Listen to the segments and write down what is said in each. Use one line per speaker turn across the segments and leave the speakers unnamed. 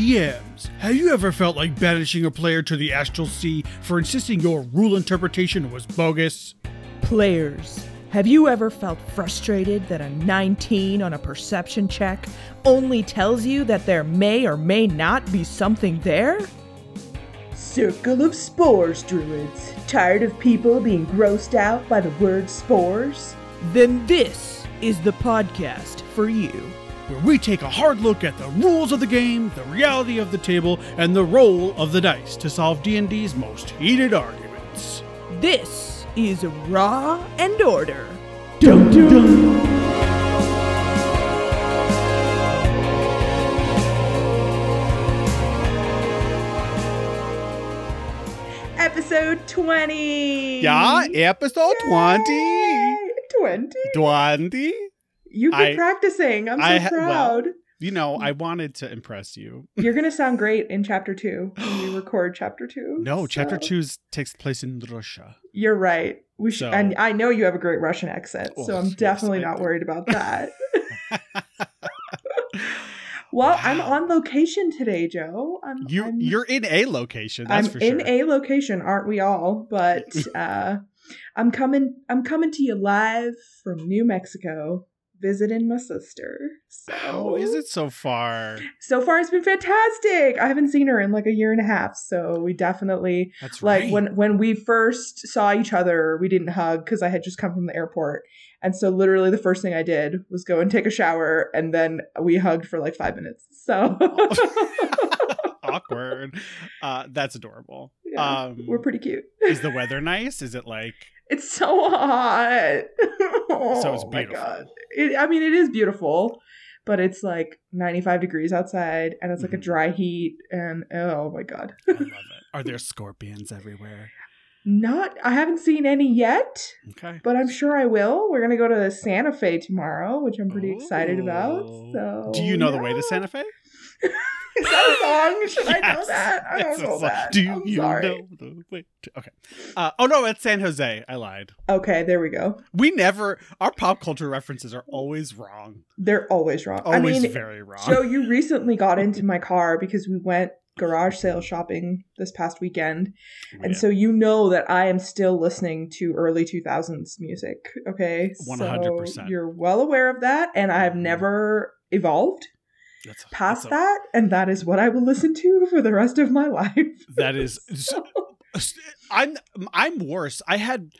DMs, have you ever felt like banishing a player to the astral sea for insisting your rule interpretation was bogus?
Players, have you ever felt frustrated that a 19 on a perception check only tells you that there may or may not be something there?
Circle of Spores, Druids. Tired of people being grossed out by the word spores?
Then this is the podcast for you.
Where we take a hard look at the rules of the game, the reality of the table, and the role of the dice to solve D&D's most heated arguments.
This is Raw and Order. Dun, dun.
Episode 20!
Yeah, episode 20.
20?
20.
You've been
I-
practicing. I'm so
I ha- well-
proud.
You know, I wanted to impress you.
You're going to sound great in chapter 2 when we record chapter 2.
No, chapter
so-
2 takes place in Russia.
You're right. We should,
So-
and I know you have a great Russian accent, so
Oh,
I'm
yes,
definitely
I
not
do.
worried about that. well, I'm on location today, Joe. I'm,
You
I'm,
you're in a location, that's
I'm
for
in a location, aren't we all? But uh, I'm coming. I'm coming to you live from New Mexico, visiting my sister. So
How is it so far?
So far, it's been fantastic. I haven't seen her in like a year and a half, so we definitely
That's
like
right.
when when we first saw each other we didn't hug because i had just come from the airport and so literally the first thing i did was go and take a shower and then we hugged for like five minutes so
awkward. Uh, that's adorable.
Yeah,
um,
we're pretty cute
is the weather nice? Is it like
it's so hot
So it's
Oh my
beautiful.
God. It, i mean it is beautiful but it's like 95 degrees outside and it's like
Mhm.
a dry heat and oh my god
I love it. Are there scorpions everywhere?
not i haven't seen any yet
Okay.
but I'm sure I will. We're gonna go to Santa Fe tomorrow, which I'm pretty excited about. So,
Do you know the way to. Santa Fe?
Is that a song? Should I know that? I don't know that.
Do
I'm
you
sorry.
know the way? To... Okay. Uh, oh no, it's San Jose. I lied.
Okay, there we go.
We never. Our pop culture references are always wrong.
They're always wrong.
Always
I mean,
very wrong.
So you recently got into my car because we went garage sale shopping this past weekend, and
Yeah.
so you know that I am still listening to early 2000s music. Okay,
100%.
So you're well aware of that, and I've
Mhm.
never evolved
That's-
past
that's a-
that, and that is what I will listen to for the rest of my life.
That is. I'm. I'm worse. I had.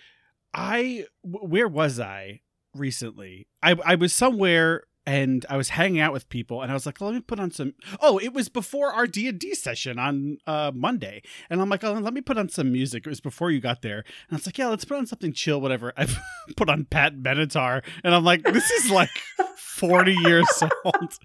I. Where was I recently? I. I was somewhere and I was hanging out with people and I was like, let me put on some. Oh, it was before our D and D session on uh, Monday, and I'm like, oh, let me put on some music. It was before you got there, and I was like, yeah, let's put on something chill, whatever. I put on Pat Benatar, and I'm like, this is like 40 years old.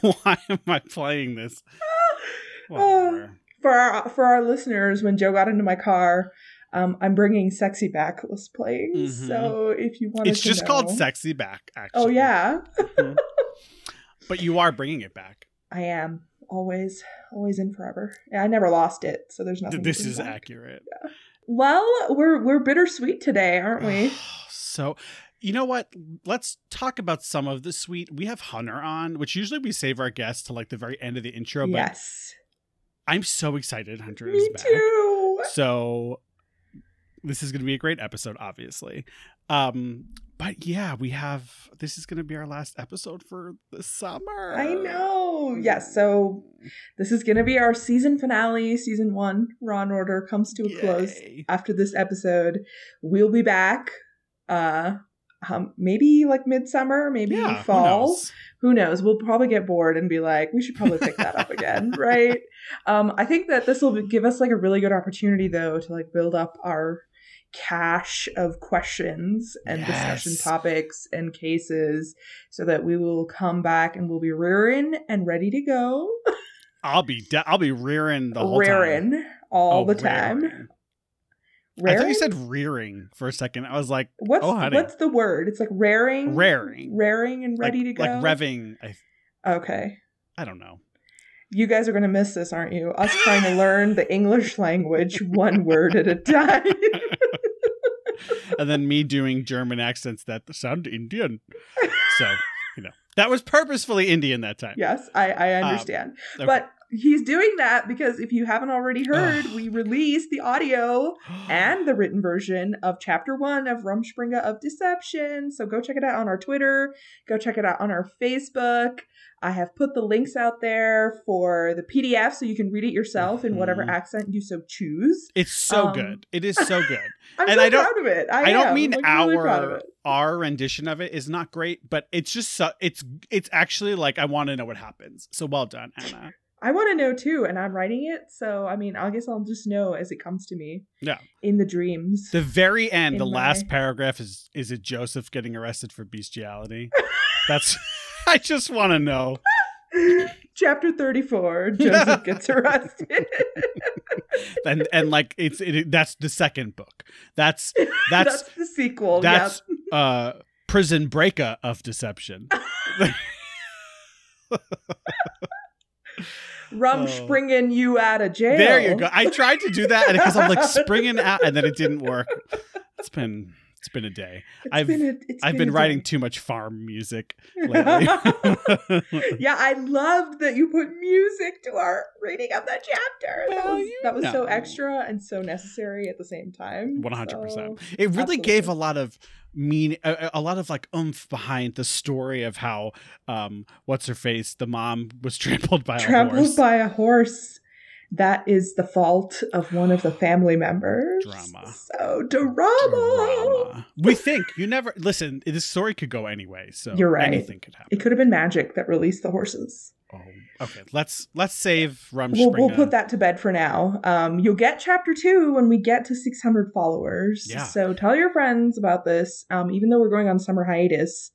Why am I playing this? Whatever.
for our for our listeners, when Joe got into my car, um, I'm bringing "Sexy Back" was playing.
Mhm.
So if you want, to.
It's just called Sexy Back, actually.
Oh yeah,
But you are bringing it back.
I am always always in forever. Yeah, I never lost it, so there's nothing.
This is
back.
accurate.
Well, we're we're bittersweet today, aren't we?
so, you know what? Let's talk about some of the sweet. We have Hunter on, which usually we save our guests to like the very end of the intro. But
yes,
I'm so excited Hunter is
me
back.
too.
So this is going to be a great episode, obviously. Um, but yeah, we have. This is going to be our last episode for the summer.
I know. Yes. So this is going to be our season finale. Season one, Raw and Order, comes to a close after this episode. We'll be back. Uh, um, maybe like midsummer, maybe
Yeah, who
fall.
knows?
Who knows? We'll probably get bored and be like, we should probably pick that up again, right? Um, I think that this will give us like a really good opportunity, though, to like build up our cache of questions and discussion topics and cases, so that we will come back and we'll be rearing and ready to go,
I'll be de- I'll be rearing the whole time.
rearing all
Oh,
the time.
rearing. I thought you said rearing for a second. I was like
what's
oh,
what's the word? It's like raring,
raring,
raring and ready
like,
to go.
like revving. I
Okay.
I don't know.
You guys are going to miss this, aren't you? Us trying to learn the English language one word at a time.
And then me doing German accents that sound Indian. So you know that was purposefully Indian that time.
yes, I, I um, understand.
Okay.
But he's doing that because if you haven't already heard, we released the audio and the written version of chapter one of Rumspringa of Deception. So go check it out on our Twitter. Go check it out on our Facebook. I have put the links out there for the PDF so you can read it yourself in whatever
Mhm.
accent you so choose.
It's so
Um,
good. It is so good.
I'm
And
so
I don't-
proud of it. I,
I don't
am.
mean
like, really
our
it.
our rendition of it is not great, but it's just so, it's it's actually like I want to know what happens. So well done, Anna.
I want to know too, and I'm writing it. So I mean, I guess I'll just know as it comes to me.
Yeah.
In the dreams.
The very end, the
In
last paragraph is is it Joseph getting arrested for bestiality? That's I just want to know.
Chapter 34 Joseph gets arrested.
And and like it's it, that's the second book. That's that's
the sequel.
that's uh prison breaker of deception.
Yeah. Rum
Oh.
springing you out of jail.
There you go. I tried to do that because I'm like springing out, and then it didn't work. It's been it's been a day.
It's
I've-
been a- it's
I've been
a
writing
day.
too much farm music lately.
yeah, I loved that you put music to our reading of that chapter. that was, that was so extra and so necessary at the same time.
One hundred percent. It really gave a lot of mean, a, a lot of like oomph behind the story of how, um, what's her face, the mom was trampled by a
trampled
horse.
by a horse. That is the fault of one of the family members.
Drama.
So drama.
Drama. We think you never listen. This story could go anyway, so
You're right.
Anything could happen.
It could have been magic that released the horses.
Oh, okay. Let's let's save Rumspringa.
We'll, we'll put that to bed for now. Um, you'll get chapter two when we get to 600 followers.
Yeah.
So tell your friends about this. Um, even though we're going on summer hiatus,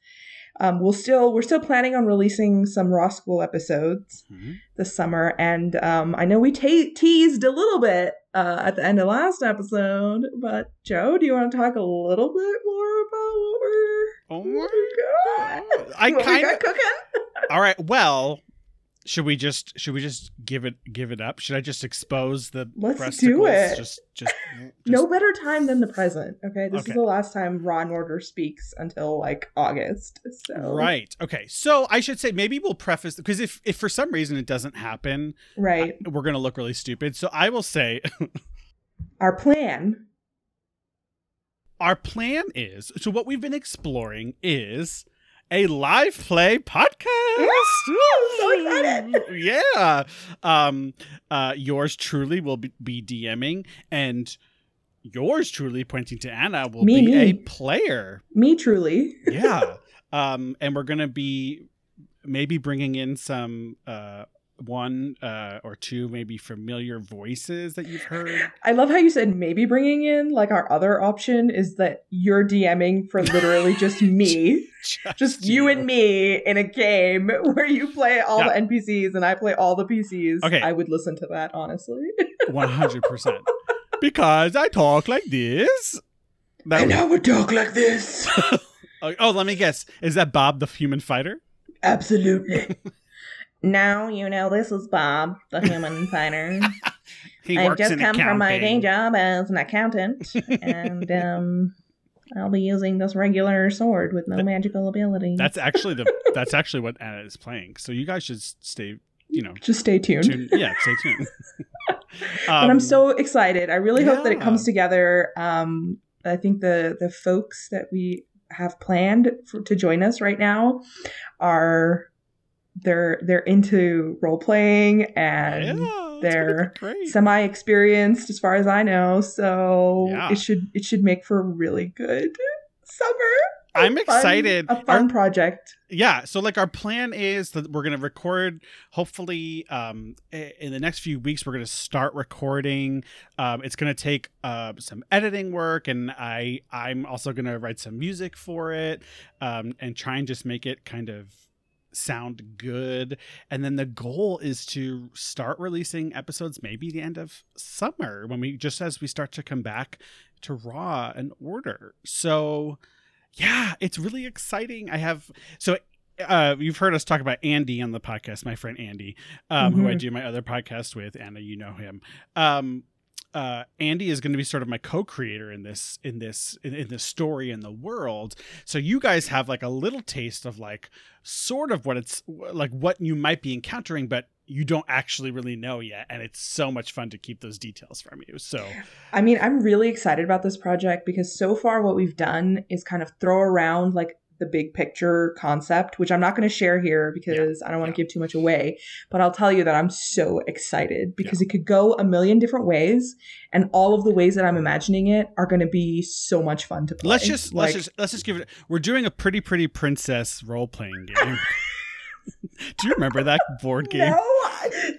um, we'll still we're still planning on releasing some Raw School episodes
Mhm.
this summer. And um, I know we ta teased a little bit uh, at the end of last episode, but Joe, do you want to talk a little bit more about what we're
Oh my
god!
I kind of.
cooking?
All right. Well, should we just should we just give it give it up? Should I just expose the
Let's do it.
Just just, just
no better time than the present. Okay, this
Okay.
is the last time Raw and Order speaks until like August. So
Right. Okay. So I should say maybe we'll preface because if if for some reason it doesn't happen,
right.
we're gonna look really stupid. So I will say
Our plan.
our plan is so what we've been exploring is a live play podcast.
So excited.
yeah. Um uh yours truly will be, be DMing and yours truly pointing to Anna will
Me,
be a player.
Me truly.
Yeah. um and we're going to be maybe bringing in some uh one uh or two maybe familiar voices that you've heard.
I love how you said maybe bringing in like our other option is that you're DMing for literally just me, just you and me in a game where you play all
Yeah.
the NPCs and I play all the PCs.
Okay.
I would listen to that honestly.
100%. because I talk like this. That-
would talk like this.
oh, let me guess. Is that Bob the human fighter?
Absolutely. Now you know this is Bob, the human.
He
I've just come from my day job as an accountant, and um, I'll be using this regular sword with no
That-
magical ability.
That's actually the that's actually what Anna is playing. So you guys should stay, you know,
just stay tuned.
tuned. Yeah, stay tuned.
but I'm
Um,
so excited. I really hope that it comes together. Um, I think the the folks that we have planned for, to join us right now are they're they're into role playing and
yeah,
they're semi experienced as far as I know. So
Yeah.
it should it should make for a really good summer.
I'm
fun-
excited.
A fun
Our-
project.
yeah so like our plan is that we're going to record hopefully um in the next few weeks we're going to start recording um it's going to take uh some editing work and i i'm also going to write some music for it um and try and just make it kind of sound good and then the goal is to start releasing episodes maybe the end of summer when we just as we start to come back to raw and order so yeah it's really exciting i have so uh, you've heard us talk about Andy on the podcast, my friend Andy, um, who I
Mhm.
do my other podcast with. Anna, you know him. Um, uh, Andy is going to be sort of my co-creator in this, in this, in, in this story in the world. So you guys have like a little taste of like sort of what it's like, what you might be encountering, but you don't actually really know yet and it's so much fun to keep those details from you so
I mean, I'm really excited about this project because so far what we've done is kind of throw around like the big picture concept, which I'm not going to share here because I don't want to give too much away. But I'll tell you that I'm so excited because it could go a million different ways, and all of the ways that I'm imagining it are going to be so much fun to play.
let's just
Like,
let's just let's just give it we're doing a pretty pretty princess role-playing game do you remember that board game
No,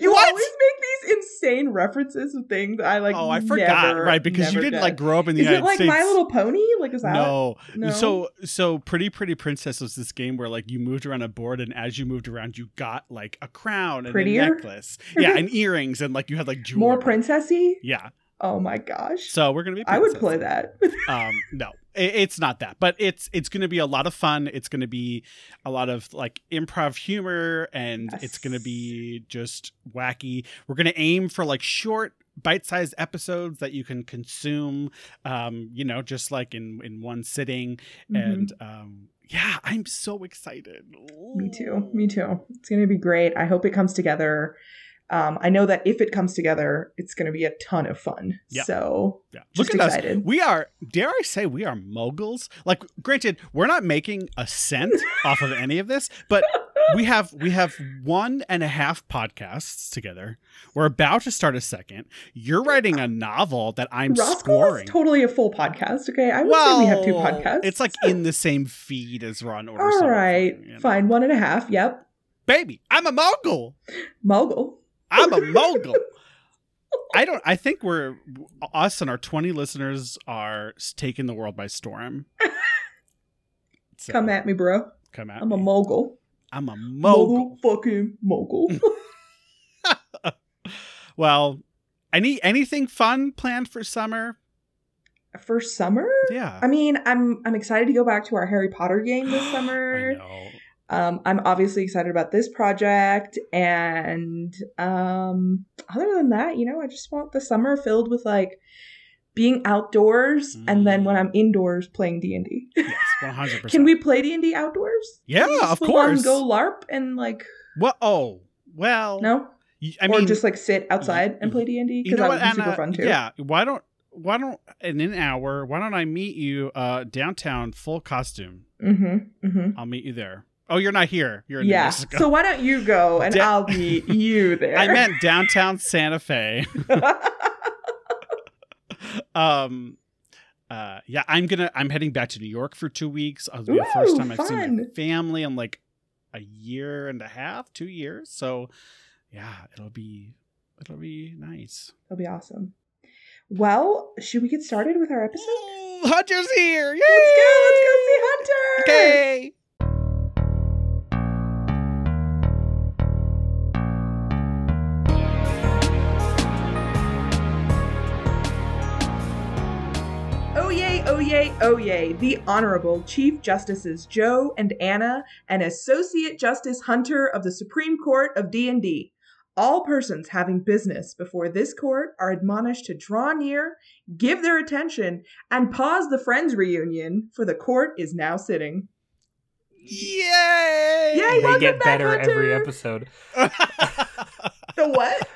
you
What?
always make insane references of things I like.
oh i forgot
never-
right because you didn't like grow up in the
Is
united
it like
states
My Little Pony? Like is that?
no.
No?
So so Pretty Pretty Princess was this game where like you moved around a board and as you moved around you got like a crown and
Prettier?
a necklace. Yeah, and earrings and like you had like jewelry.
More princessy.
Yeah.
Oh my gosh.
So we're gonna be.
I would play that.
Um, no, it's not that, but it's it's gonna be a lot of fun. It's gonna be a lot of like improv humor, and it's gonna be just wacky. We're gonna aim for like short bite-sized episodes that you can consume um you know just like in in one sitting
Mhm.
and um yeah i'm so excited
Me too. Me too. It's going to be great. I hope it comes together. Um, I know that if it comes together, it's going to be a ton of fun.
Yeah.
So
yeah look at
excited.
us we are dare i say we are moguls like granted we're not making a cent off of any of this but we have we have one and a half podcasts together we're about to start a second you're writing a novel that i'm
Roscoe
scoring
totally a full podcast. Okay, I would say we have two podcasts.
it's like in the same feed as and Order.
all
Summer you know?
fine, one and a half. Yep,
baby. I'm a mogul.
mogul.
I'm a mogul. I don't. I think we're us and our 20 listeners are taking the world by storm. So,
Come at me, bro.
come at
I'm a mogul.
I'm a mogul.
fucking mogul.
Well, any anything fun planned for summer?
For summer,
Yeah.
I mean, I'm I'm excited to go back to our Harry Potter game this
I
summer.
know.
Um, I'm obviously excited about this project, and um, other than that, you know, I just want the summer filled with like being outdoors, and then when I'm indoors playing D and D.
Yes, 100. percent
Can we play D and D outdoors?
Yeah, of course.
Go LARP and like
What? Oh, well.
no,
I mean,
or just like sit outside and play D and D because that would be super fun too.
Yeah. Why don't Why don't in an hour? Why don't I meet you uh downtown, full costume?
Mm-hmm. Mm-hmm.
I'll meet you there. Oh, you're not here. You're in New
Yeah.
Mexico.
So why don't you go and
Da-
I'll meet you there?
I meant downtown Santa Fe. um uh yeah i'm gonna i'm heading back to new york for two weeks it'll be the first
Ooh,
time i've seen my family in like a year and a half two years so yeah it'll be it'll be nice
It'll be awesome. Well, should we get started with our episode?
Hunter's here Yay!
Let's go. Let's go see Hunter.
okay
yay, oh yay. The Honorable Chief Justices Joe and Anna and Associate Justice Hunter of the Supreme Court of D&D. All persons having business before this court are admonished to draw near, give their attention, and pause the friends reunion, for the court is now sitting.
yay
Yay!
they
welcome
get
back,
better every episode.
The what?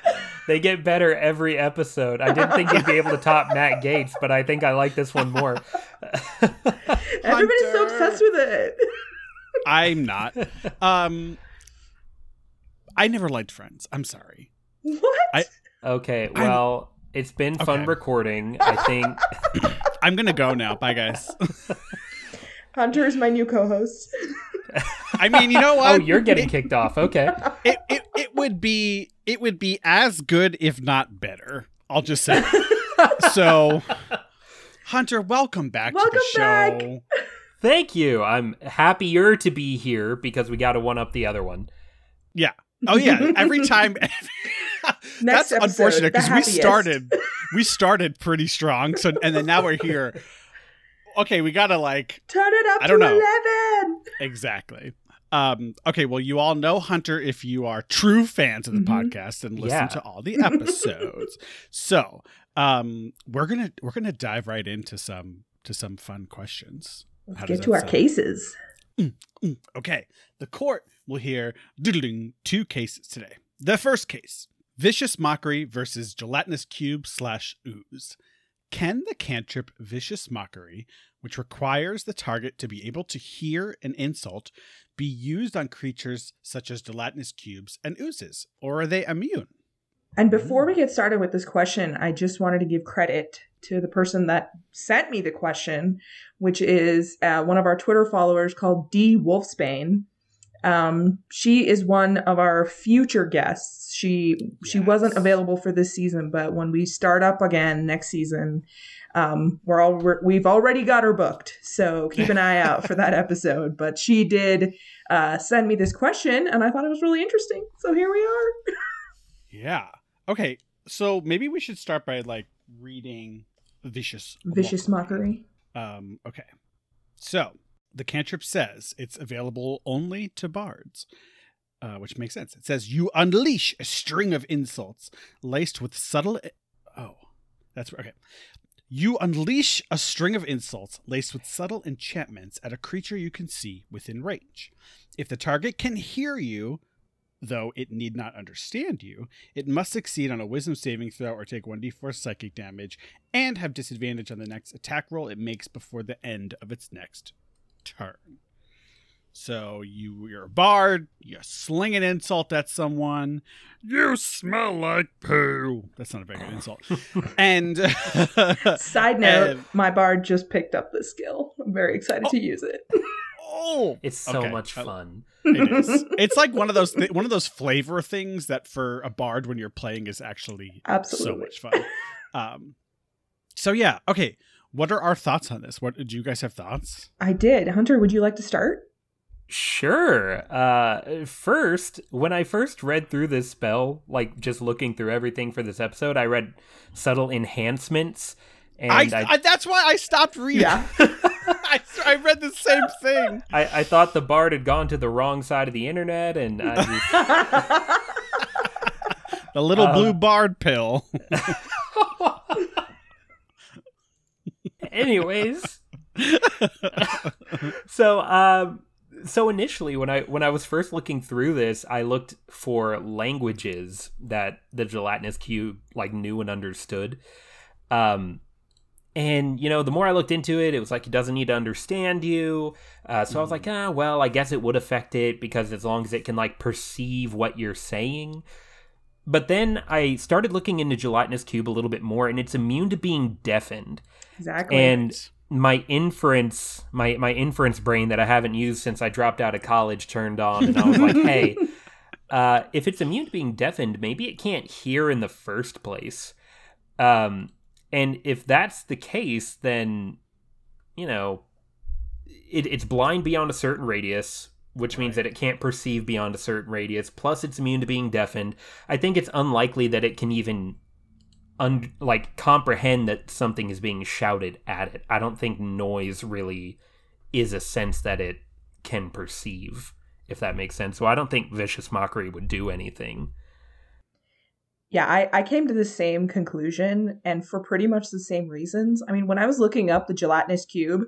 They get better every episode. I didn't think you'd be able to top Matt Gaetz, but I think I like this one more.
Everybody's so obsessed with it.
i'm not um i never liked friends i'm sorry
What?
I-
okay, well, it's been fun
Okay.
recording. I think
i'm gonna go now bye guys
Hunter is my new co-host.
i mean you know what?
Oh, you're getting kicked off. Okay.
it, it it would be it would be as good if not better. I'll just say. so, Hunter, welcome back
Welcome
to the
back.
show.
Thank you. I'm happier to be here because we got to one up the other one. Yeah.
Oh yeah, every time.
Next
That's
episode,
unfortunate because we started we started pretty strong. So and then now we're here. Okay, we gotta like
Turn it up
I don't
to
know.
11.
exactly. Um, okay, well, you all know Hunter if you are true fans of the
Mhm.
podcast and listen
Yeah.
to all the episodes. so, um, we're gonna we're gonna dive right into some to some fun questions.
Let's
How
get to our
sound?
cases.
Mm, Okay, the court will hear doodling two cases today. The first case Vicious Mockery versus Gelatinous Cube slash Ooze. Can the cantrip Vicious Mockery, which requires the target to be able to hear an insult, be used on creatures such as gelatinous cubes and oozes, or are they immune?
And before we get started with this question, I just wanted to give credit to the person that sent me the question, which is uh, one of our Twitter followers called D Wolfsbane. Um, she is one of our future guests. She she wasn't available for this season, but when we start up again next season, um, we're all we're, we've already got her booked. So keep an eye out for that episode. But she did uh, send me this question, and I thought it was really interesting. So here we are.
Yeah. Okay. So maybe we should start by like reading Vicious
Vicious mockery.
Um, okay. So the cantrip says it's available only to bards, uh, which makes sense. It says you unleash a string of insults laced with subtle. Oh, that's okay. You unleash a string of insults laced with subtle enchantments at a creature you can see within range. If the target can hear you, though it need not understand you, it must succeed on a wisdom saving throw or take 1d4 psychic damage and have disadvantage on the next attack roll it makes before the end of its next turn. So you you're a bard, you sling an insult at someone. You smell like poo. That's not a very good insult. and
Side note,
and-
my bard just picked up this skill. I'm very excited to use it.
oh,
It's so
Okay.
much
Uh,
fun.
it is. It's like one of those th- one of those flavor things that for a bard when you're playing is actually
Absolutely.
so much fun. Um, so yeah, okay. What are our thoughts on this? What do you guys have thoughts?
I did. Hunter, would you like to start?
Sure. Uh, first, when I first read through this spell, like just looking through everything for this episode, I read subtle enhancements, and
I,
I,
I, that's why I stopped reading.
Yeah.
I, I read the same thing.
I, I thought the bard had gone to the wrong side of the internet, and I just,
The little
Um,
blue bard pill.
Anyways. so um so initially when i when i was first looking through this i looked for languages that the gelatinous cube like knew and understood. Um and you know the more i looked into it it was like it doesn't need to understand you. Uh, so i was like ah well i guess it would affect it because as long as it can like perceive what you're saying but then i started looking into gelatinous cube a little bit more and it's immune to being deafened.
Exactly.
and my inference my my inference brain that i haven't used since i dropped out of college turned on and i was like hey uh, if it's immune to being deafened maybe it can't hear in the first place. Um, and if that's the case then you know it, it's blind beyond a certain radius which means that it can't perceive beyond a certain radius plus it's immune to being deafened i think it's unlikely that it can even un- like comprehend that something is being shouted at it. I don't think noise really is a sense that it can perceive, if that makes sense. So I don't think vicious mockery would do anything.
yeah, I, I came to the same conclusion and for pretty much the same reasons. I mean, when I was looking up the gelatinous cube,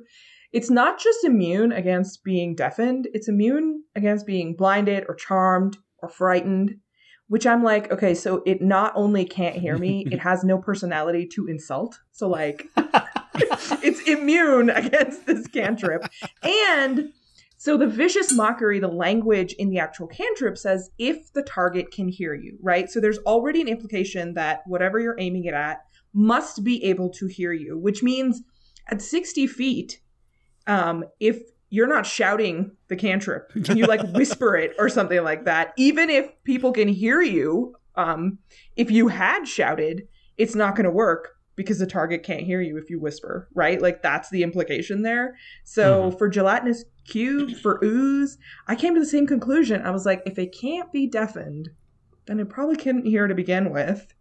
it's not just immune against being deafened, it's immune against being blinded or charmed or frightened, which I'm like, okay, so it not only can't hear me, it has no personality to insult. So, like, it's immune against this cantrip. And so the vicious mockery, the language in the actual cantrip says if the target can hear you, right? So there's already an implication that whatever you're aiming it at must be able to hear you, which means at 60 feet, um, if you're not shouting the cantrip, can you like whisper it or something like that? Even if people can hear you, um, if you had shouted, it's not going to work because the target can't hear you if you whisper, right? Like that's the implication there. So for gelatinous cube, for ooze, I came to the same conclusion. I was like, if it can't be deafened, then it probably couldn't hear to begin with.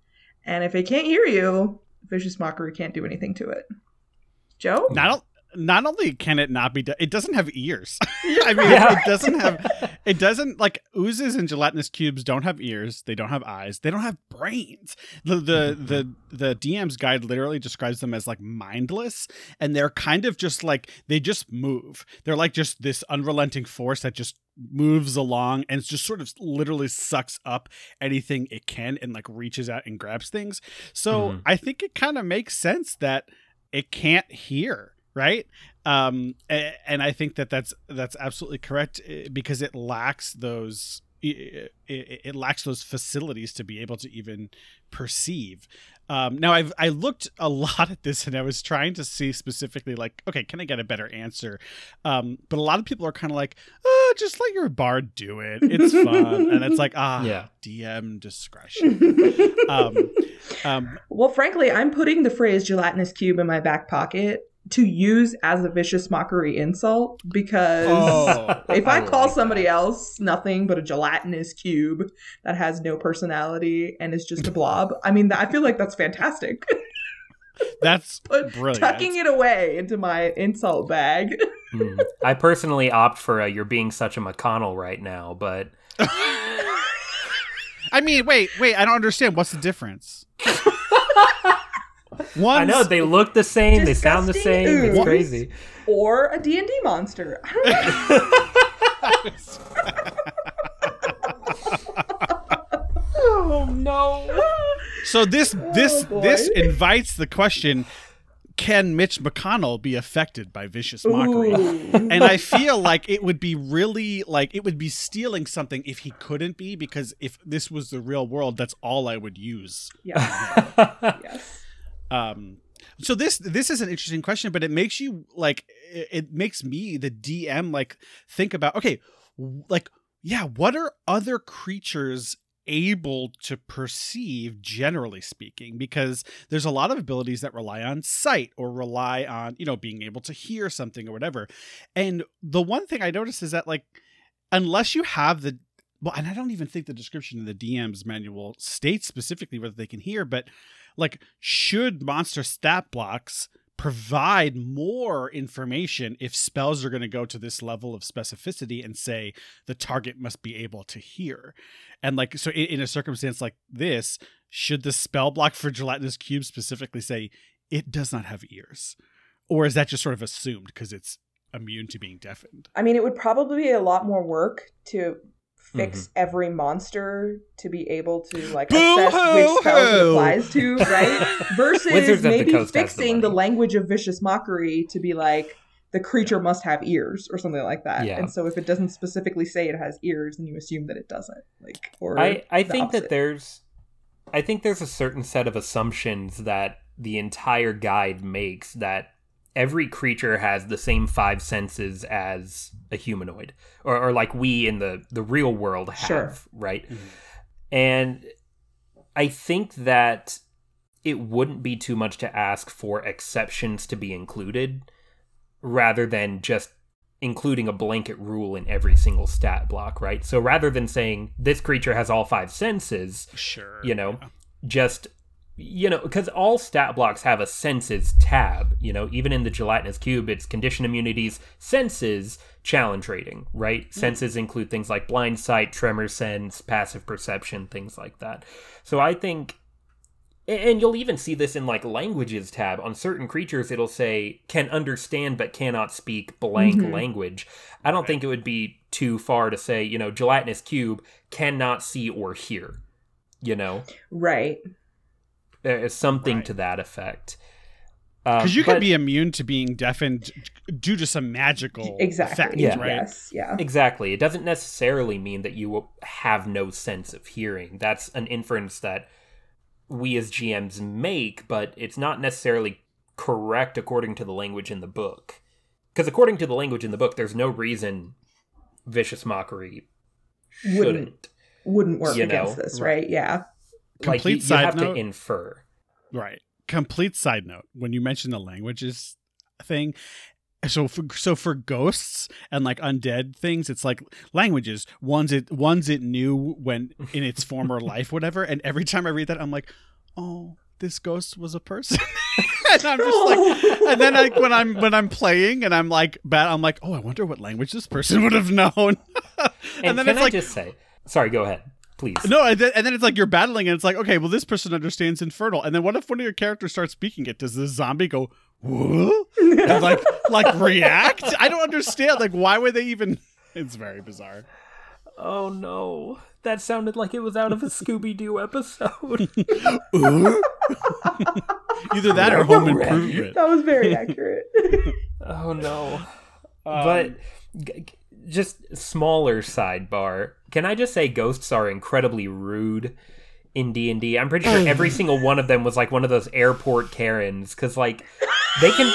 And if it can't hear you, vicious mockery can't do anything to it. Joe?
Not not only can it not be done, it doesn't have ears. I mean,
Yeah.
it doesn't have, it doesn't like oozes and gelatinous cubes don't have ears. They don't have eyes. They don't have brains. The the the the DM's guide literally describes them as like mindless, and they're kind of just like they just move. They're like just this unrelenting force that just moves along and just sort of literally sucks up anything it can and like reaches out and grabs things. So
Mhm.
I think it kind of makes sense that it can't hear right? Um and i think that that's that's absolutely correct eh, because it lacks those it, it, it lacks those facilities to be able to even perceive. Um now i've i looked a lot at this and i was trying to see specifically like okay can i get a better answer? Um but a lot of people are kind of like oh, just let your bard do it. It's fun. And it's like ah
Yeah.
dm discretion. Um um
well, frankly, I'm putting the phrase gelatinous cube in my back pocket to use as a vicious mockery insult because
oh
if I,
I
call
like
somebody
that.
else nothing but a gelatinous cube that has no personality and is just a blob, I mean, I feel like that's fantastic.
that's
But
brilliant
tucking it away into my insult bag.
Hmm. I personally opt for a "You're being such a McConnell" right now, but
I mean, wait, wait. I don't understand. What's the difference? One.
I know they look the same, they sound the
Disgusting
same. It's crazy.
or a D&D monster. I don't know.
oh no!
So this oh, this
Oh,
this invites the question: Can Mitch McConnell be affected by vicious mockery?
Ooh.
And I feel like it would be really like it would be stealing something if he couldn't be because if this was the real world, that's all I would use.
yes, yes.
Um so this this is an interesting question but it makes you like it, it makes me the dm like think about okay like yeah what are other creatures able to perceive generally speaking? Because there's a lot of abilities that rely on sight or rely on you know being able to hear something or whatever. And the one thing i noticed is that like unless you have the well and i don't even think the description in the dm's manual states specifically whether they can hear but like should monster stat blocks provide more information if spells are going to go to this level of specificity and say the target must be able to hear? And like so in, in a circumstance like this should the spell block for gelatinous cube specifically say it does not have ears? Or is that just sort of assumed because it's immune to being deafened?
I mean, it would probably be a lot more work to fix mm-hmm. every monster to be able to like assess which spells it applies to, right? Versus
the
maybe
the
fixing the,
money.
language of vicious mockery to be like the creature must have ears or something like that.
Yeah.
And so if it doesn't specifically say it has ears, then you assume that it doesn't. Like or
I I
the
think that there's I think there's a certain set of assumptions that the entire guide makes that every creature has the same five senses as a humanoid or, or like we in the the real world have
Sure.
right
Mhm.
and i think that it wouldn't be too much to ask for exceptions to be included rather than just including a blanket rule in every single stat block right so rather than saying this creature has all five senses
sure
you know just you know because all stat blocks have a senses tab you know even in the gelatinous cube it's condition immunities senses challenge rating right? Senses include things like blind sight tremor sense passive perception things like that. So i think and you'll even see this in like languages tab. On certain creatures it'll say can understand but cannot speak blank
Mhm.
language. I don't think it would be too far to say you know gelatinous cube cannot see or hear you know?
Right.
There is something
Right.
to that effect. Uh,
because you
but-
could be immune to being deafened due to some magical
Exactly.
effect,
Yeah.
right?
Yes. Yeah.
exactly. It doesn't necessarily mean that you will have no sense of hearing. That's an inference that we as GMs make, but it's not necessarily correct according to the language in the book. Because according to the language in the book, there's no reason vicious mockery shouldn't.
Wouldn't. Wouldn't work
You know,
against this,
right.
right? Yeah.
Like
Complete
you, you
side
have
note.
to infer.
Right. Complete side note: when you mention the languages thing, so for so for ghosts and like undead things, it's like languages. Ones it ones it knew when in its former life, whatever. And every time I read that, I'm like, oh, this ghost was a person. and I'm just like, and then like when I'm when I'm playing and I'm like, bad, I'm like, oh, I wonder what language this person would have known. and,
And,
then it's
I
like,
just say, sorry, go ahead, please.
no, and then, and then it's like you're battling, and it's like, okay, well, this person understands Infernal, and then what if one of your characters starts speaking it? Does the zombie go? Whoa? And like like react? I don't understand. Like, why would they even? It's very bizarre.
Oh no, that sounded like it was out of a Scooby Doo episode.
Either that or Home Improvement.
that was very accurate.
oh no.
Um,
but g- g- just smaller sidebar. Can I just say ghosts are incredibly rude in D&D? I'm pretty sure every single one of them was like one of those airport Karens cuz like they can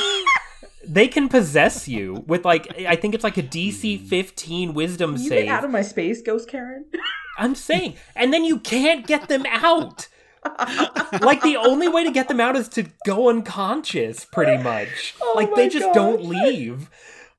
they can possess you with like I think it's like a DC 15 wisdom
you
save.
get out of my space, Ghost Karen.
I'm saying, and then you can't get them out. like the only way to get them out is to go unconscious, pretty much.
Oh
like they just don't leave.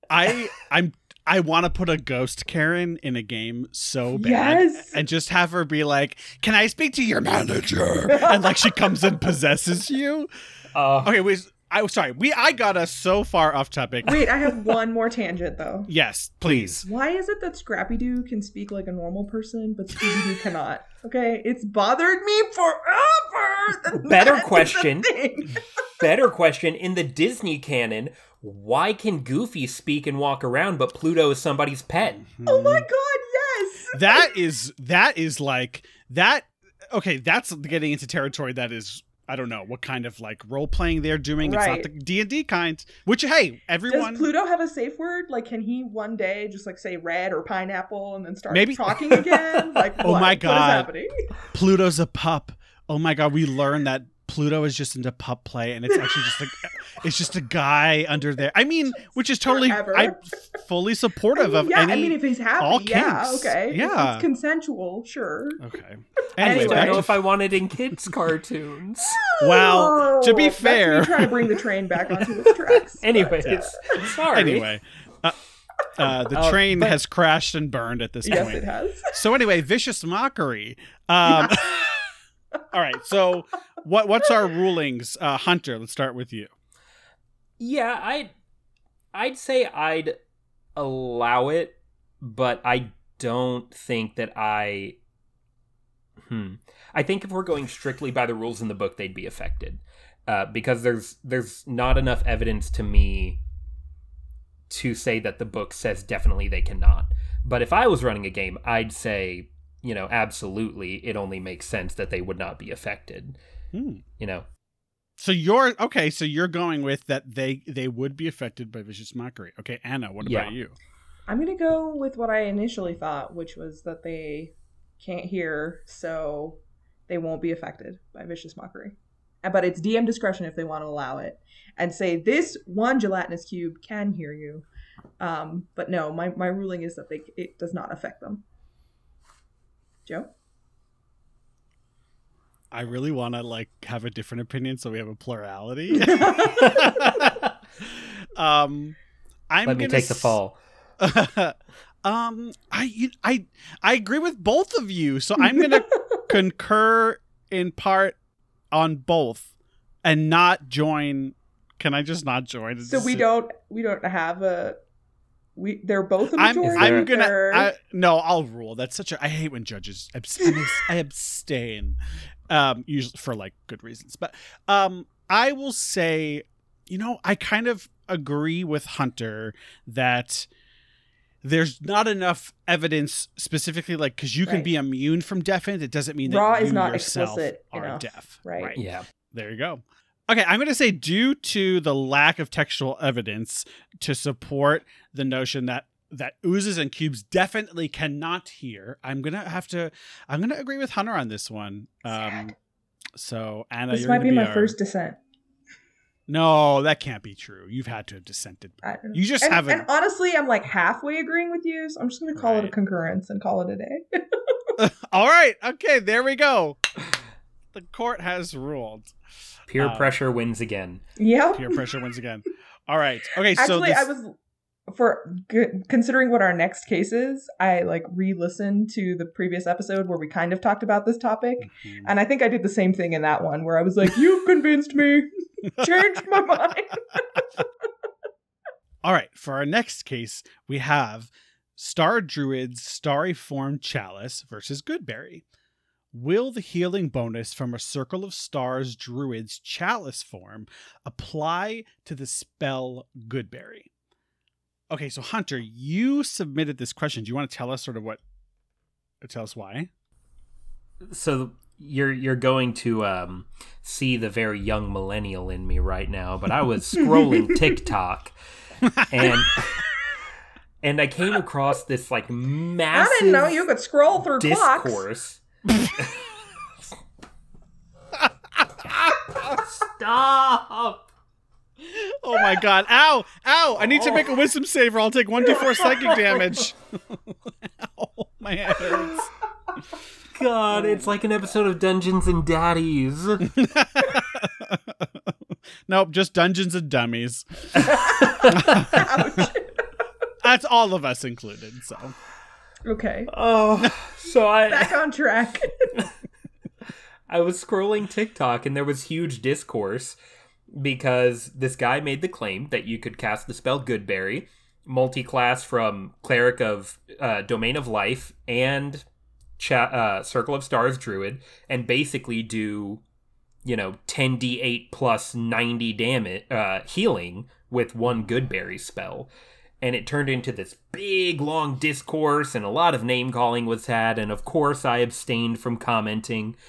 I I'm I want to put a ghost Karen in a game so bad,
Yes.
and just have her be like, "Can I speak to your manager?" and like she comes and possesses you.
Uh,
Okay, wait. I sorry. We I got us so far off topic.
Wait, I have one more tangent though.
Yes, please.
Why is it that Scrappy Doo can speak like a normal person, but Scooby Doo cannot? Okay, it's bothered me forever.
Better
That is the
question. better question in the Disney canon, why can Goofy speak and walk around, but Pluto is somebody's pet?
Oh my god, yes.
That is that is like that. Okay, that's getting into territory that is. I don't know what kind of like role playing they're doing. It's not the D and D kind. Which hey, everyone. Does.
Pluto have a safe word? Like, can he one day just like say red or pineapple and then start
Maybe-
talking again? Like,
Oh
what?
my
What is
God.
happening?
Pluto's a pup. Oh my god, we learned that Pluto is just into pup play, and it's actually just like it's just a guy under there. I mean, which is totally
Forever.
I'm fully
I
supportive
mean,
of
yeah. I mean, if he's happy,
all
yeah, okay,
Yeah.
it's consensual, sure.
okay.
I
Anyway,
just don't know
to
if I wanted in kids' cartoons.
Well, to be
that's me
fair-
trying to bring the train back onto its tracks.
Anyways,
but, uh,
sorry.
anyway. Uh, uh, the
Uh,
train
but-
has crashed and burned at this
yes,
point.
it has.
So anyway, vicious mockery. Um, all right. So what what's our rulings, uh, Hunter? Let's start with you.
Yeah, I'd I'd say I'd allow it, but I don't think that I hmm. I think if we're going strictly by the rules in the book, they'd be affected. Uh, because there's there's not enough evidence to me to say that the book says definitely they cannot. But if I was running a game, I'd say, you know, absolutely it only makes sense that they would not be affected.
Hmm.
You know.
So you're okay. So you're going with that they they would be affected by vicious mockery. Okay, Anna. What about
Yeah.
you?
I'm gonna go with what I initially thought, which was that they can't hear, so they won't be affected by vicious mockery. Uh, But it's DM discretion if they want to allow it, and say this one gelatinous cube can hear you. Um, but no, my, my ruling is that they it does not affect them. Joe,
I really want to like have a different opinion, so we have a plurality. um, I'm
Let me
gonna
take the fall.
um, I I I agree with both of you, so I'm gonna concur in part on both, and not join. Can I just not join?
so we don't we don't have a we they're both a
I'm
majority.
I'm gonna I, no. I'll rule. That's such a. I hate when judges. Abs- I abs- I abstain. Um, usually for like good reasons, but um, I will say, you know, I kind of agree with Hunter that there's not enough evidence specifically like because you can
Right.
be immune from deafened it doesn't mean that
Raw
you
is not
yourself
explicit
are
enough,
deaf
right.
Yeah.
there you go. Okay, I'm going to say due to the lack of textual evidence to support the notion that that oozes and cubes definitely cannot hear. I'm going to have to I'm going to agree with Hunter on this one. Um so Anna
this
you're
might
gonna
be my
our-
first dissent.
No, that can't be true. You've had to have dissented.
I don't know.
You just
and,
haven't
and honestly, I'm like halfway agreeing with you, so I'm just gonna call it a concurrence and call it a day.
All right. Okay, there we go. The court has ruled.
Peer
Um,
pressure wins again.
Yeah.
Peer pressure wins again. All right. Okay, so
Actually,
this,
I was for g- considering what our next case is, I like re-listened to the previous episode where we kind of talked about this topic,
Mhm.
and I think I did the same thing in that one where I was like, "You've convinced me, changed my mind."
All right, for our next case, we have Star Druid's Starry Form Chalice versus Goodberry. Will the healing bonus from a Circle of Stars Druid's Chalice form apply to the spell Goodberry? Okay, so Hunter, you submitted this question. Do you want to tell us sort of what? Tell us why.
so you're you're going to um, see the very young millennial in me right now, but I was scrolling TikTok and and I came across this like massive
I didn't know you could scroll through clocks.
discourse. Stop!
Oh my god. Ow! Ow! I need to make a wisdom save or I'll take 1d4 psychic damage. Ow, oh, my head hurts.
God, it's like an episode of Dungeons and Daddies.
nope, just Dungeons and Dummies.
Ouch.
That's all of us included, so.
Okay,
Oh, so I
back on track.
I was scrolling TikTok and there was huge discourse because this guy made the claim that you could cast the spell Goodberry, multi-class from Cleric of uh, Domain of Life and cha- uh, Circle of Stars Druid, and basically do, you know, 10d8 plus 90 damage uh, healing with one Goodberry spell. And it turned into this big, long discourse, and a lot of name calling was had. And of course, I abstained from commenting.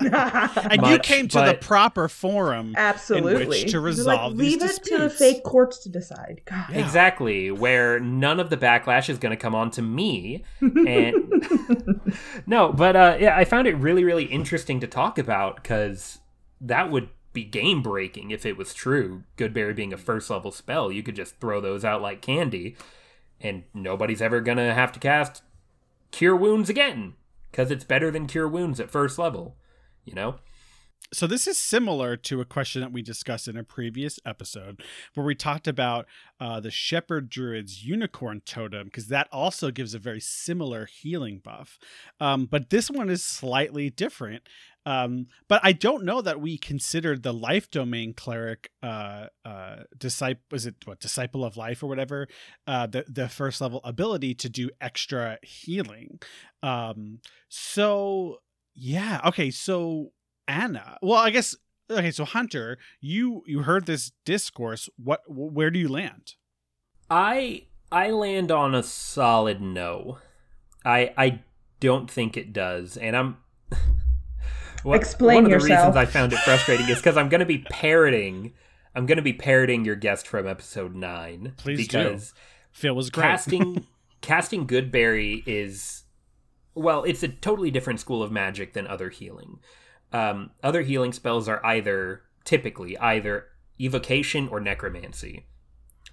And you came to the proper forum
Absolutely.
in which to resolve
like,
these
leave it to the
disputes.
fake courts to decide. God.
Yeah.
Exactly, where none of the backlash is going to come on to me. And no, but uh, yeah, I found it really, really interesting to talk about because that would be game breaking if it was true. Goodberry being a first level spell, you could just throw those out like candy, and nobody's ever to have to cast Cure Wounds again because it's better than Cure Wounds at first level. You know?
So this is similar to a question that we discussed in a previous episode where we talked about uh, the shepherd druid's unicorn totem because that also gives a very similar healing buff. Um, but this one is slightly different. Um, but I don't know that we considered the life domain cleric uh, uh, disciple was it what disciple of life or whatever uh, the the first level ability to do extra healing. Um, so yeah, okay, so Anna. Well, I guess okay. So Hunter, you you heard this discourse. What? Where do you land?
I I land on a solid no. I I don't think it does, and I'm. What-
Explain
One of the
yourself.
reasons I found it frustrating is because I'm going to be parroting. I'm going to be parroting your guest from episode nine.
Please do.
because
Phil was great.
casting casting Goodberry is well, it's a totally different school of magic than other healing. Um, other healing spells are either typically either evocation or necromancy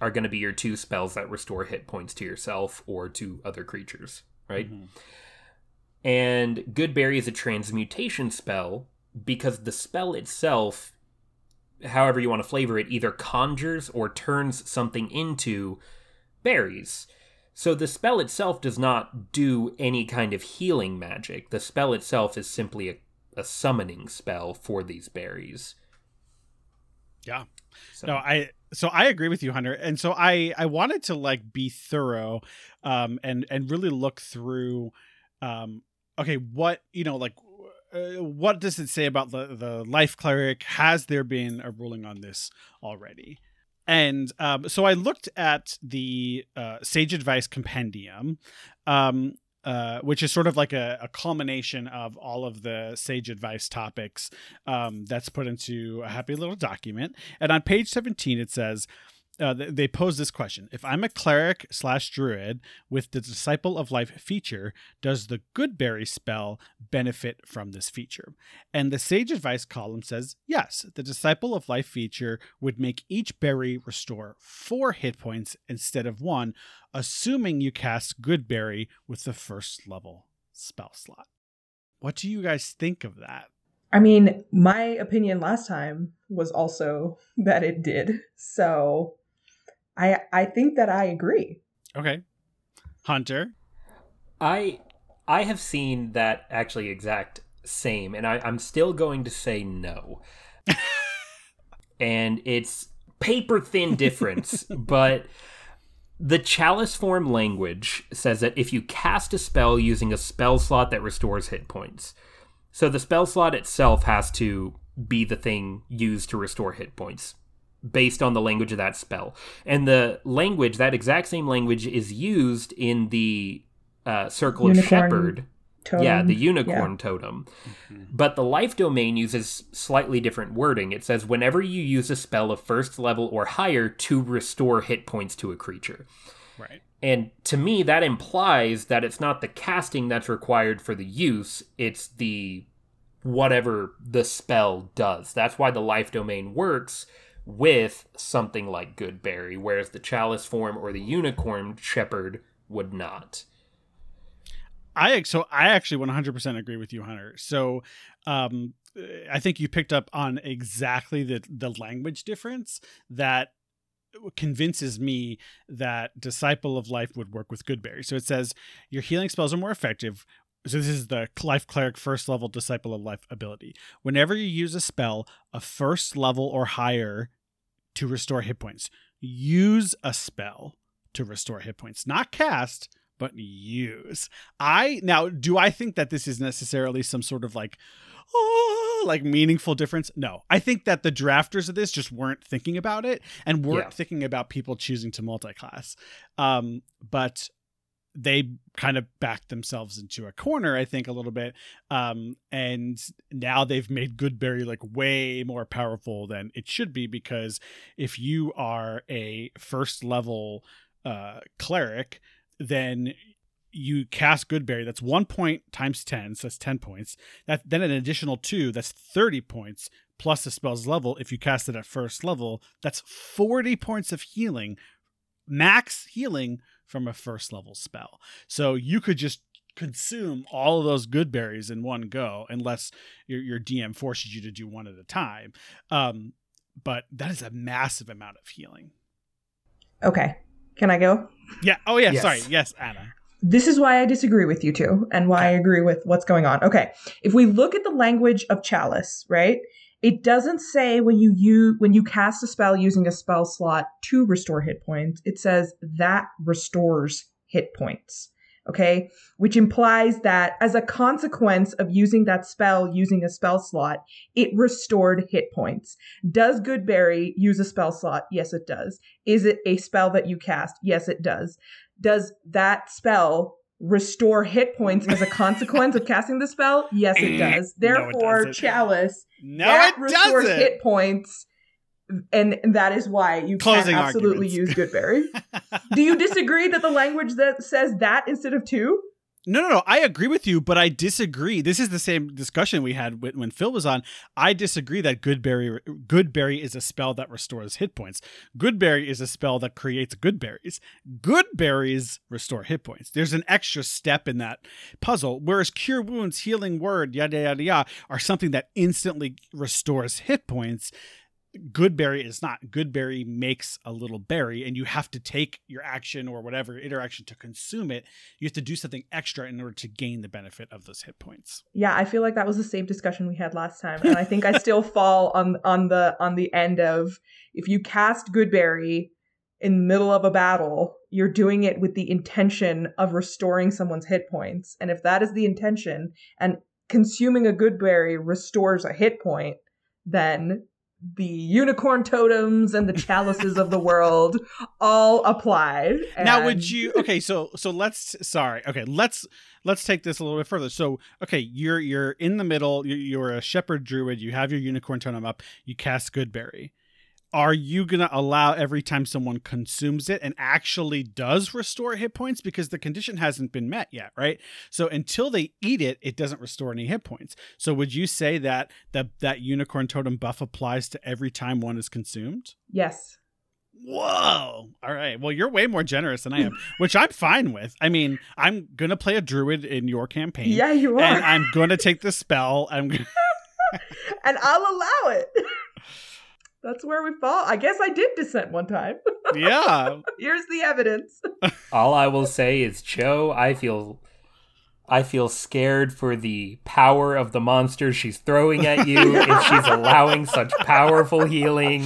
are going to be your two spells that restore hit points to yourself or to other creatures, right?
Mhm.
And Goodberry is a transmutation spell because the spell itself, however you want to flavor it, either conjures or turns something into berries. So the spell itself does not do any kind of healing magic. The spell itself is simply a, a summoning spell for these berries.
Yeah.
So,
No, I so I agree with you, Hunter. And so I I wanted to like be thorough, um, and and really look through, um, okay, what you know, like. Uh, what does it say about the, the life cleric? Has there been a ruling on this already? And um, so I looked at the uh, Sage Advice Compendium, um, uh, which is sort of like a, a culmination of all of the Sage Advice topics um, that's put into a happy little document. And on page 17, it says, uh, they pose this question If I'm a cleric slash druid with the Disciple of Life feature, does the Goodberry spell benefit from this feature? And the Sage Advice column says yes, the Disciple of Life feature would make each berry restore four hit points instead of one, assuming you cast Goodberry with the first level spell slot. What do you guys think of that?
I mean, my opinion last time was also that it did. So I I think that I agree.
Okay. Hunter.
I I have seen that actually exact same, and I, I'm still going to say no. and it's paper thin difference, but the chalice form language says that if you cast a spell using a spell slot that restores hit points, so the spell slot itself has to be the thing used to restore hit points based on the language of that spell. And the language, that exact same language, is used in the uh, Circle
Unicorn
of Shepherd.
Totem.
Yeah, the unicorn
Yeah.
totem. But the life domain uses slightly different wording. It says whenever you use a spell of first level or higher to restore hit points to a creature.
Right.
And to me, that implies that it's not the casting that's required for the use, it's the whatever the spell does. That's why the life domain works with something like Goodberry, whereas the chalice form or the unicorn shepherd would not.
I so I actually 100% agree with you, Hunter. So, um, I think you picked up on exactly the the language difference that convinces me that disciple of life would work with goodberry so it says your healing spells are more effective so this is the life cleric first level disciple of life ability. Whenever you use a spell a first level or higher to restore hit points. Use a spell to restore hit points. Not cast but use. I now do i think that this is necessarily some sort of like oh, like meaningful difference? No. I think that the drafters of this just weren't thinking about it and weren't
Yeah.
thinking about people choosing to multi-class. Um but they kind of backed themselves into a corner i think a little bit um and now they've made goodberry like way more powerful than it should be because if you are a first level uh cleric then you cast Goodberry. That's one point times 10, so that's 10 points. That Then an additional two, that's 30 points, plus the spell's level. If you cast it at first level, that's 40 points of healing, max healing from a first level spell. So you could just consume all of those good berries in one go, unless your, your DM forces you to do one at a time. Um, but that is a massive amount of healing.
Okay. Can I go?
Yeah. Oh, yeah.
Yes.
Sorry. Yes, Anna.
This is why I disagree with you two and why I agree with what's going on. Okay. If we look at the language of chalice, right? It doesn't say when you use when you cast a spell using a spell slot to restore hit points. It says that restores hit points. Okay? Which implies that as a consequence of using that spell using a spell slot, it restored hit points. Does Goodberry use a spell slot? Yes, it does. Is it a spell that you cast? Yes, it does does that spell restore hit points as a consequence of casting the spell? Yes, it eh, does.
No, it
Therefore. Chalice
No,
that
it
restores
doesn't.
hit points, and that is why you
Closing
can absolutely
arguments.
use Goodberry. Do you disagree that the language that says that instead of two?
No, no, no. I agree with you, but I disagree. This is the same discussion we had when, Phil was on. I disagree that Goodberry Goodberry is a spell that restores hit points. Goodberry is a spell that creates good berries. Good berries restore hit points. There's an extra step in that puzzle, whereas Cure Wounds, Healing Word, yada yada yada, are something that instantly restores hit points. Goodberry is not. Goodberry makes a little berry, and you have to take your action or whatever interaction to consume it. You have to do something extra in order to gain the benefit of those hit points.
Yeah, I feel like that was the same discussion we had last time, and I think I still fall on on the on the end of if you cast Goodberry in the middle of a battle, you're doing it with the intention of restoring someone's hit points, and if that is the intention, and consuming a Goodberry restores a hit point, then the unicorn totems and the chalices of the world all apply.
now, would you? Okay, so so let's. Sorry. Okay, let's let's take this a little bit further. So, okay, you're you're in the middle. You're, you're a shepherd druid. You have your unicorn totem up. You cast Goodberry. Are you gonna allow every time someone consumes it and actually does restore hit points because the condition hasn't been met yet, right? So until they eat it, it doesn't restore any hit points. So would you say that that that unicorn totem buff applies to every time one is consumed?
Yes.
Whoa. All right. Well, you're way more generous than I am, which I'm fine with. I mean, I'm going to play a druid in your campaign.
Yeah, you are.
And I'm going to take the spell. I'm gonna,
and I'll allow it. That's where we fall. I guess I did dissent one time.
yeah.
Here's the evidence.
All I will say is, Cho, I feel I feel scared for the power of the monster she's throwing at you if she's allowing such powerful healing.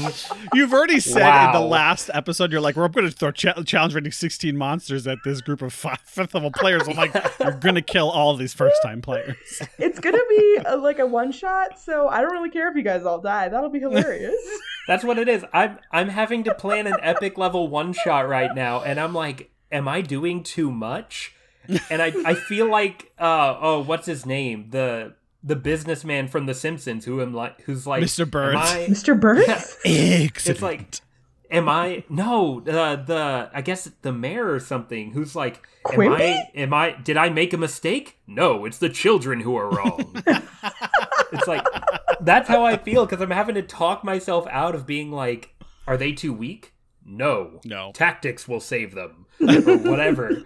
You've already said in the last episode, you're like, we're going to throw cha- challenge rating 16 monsters at this group of five, fifth level players. I'm like, you're going to kill all these first time players.
It's gonna be a, like a one shot, so I don't really care if you guys all die. That'll be hilarious.
That's what it is. I'm I'm having to plan an epic level one shot right now, and I'm like, am I doing too much? And I I feel like uh oh what's his name the the businessman from The Simpsons who am like who's like
Mr. Burns.
I,
Mr. Burns?
Excellent.
it's like am I no the the I guess the mayor or something who's like am
Quimby?
I am I did I make a mistake? No, it's the children who are wrong. it's like that's how I feel because I'm having to talk myself out of being like, are they too weak? No,
No.
tactics will save them or whatever.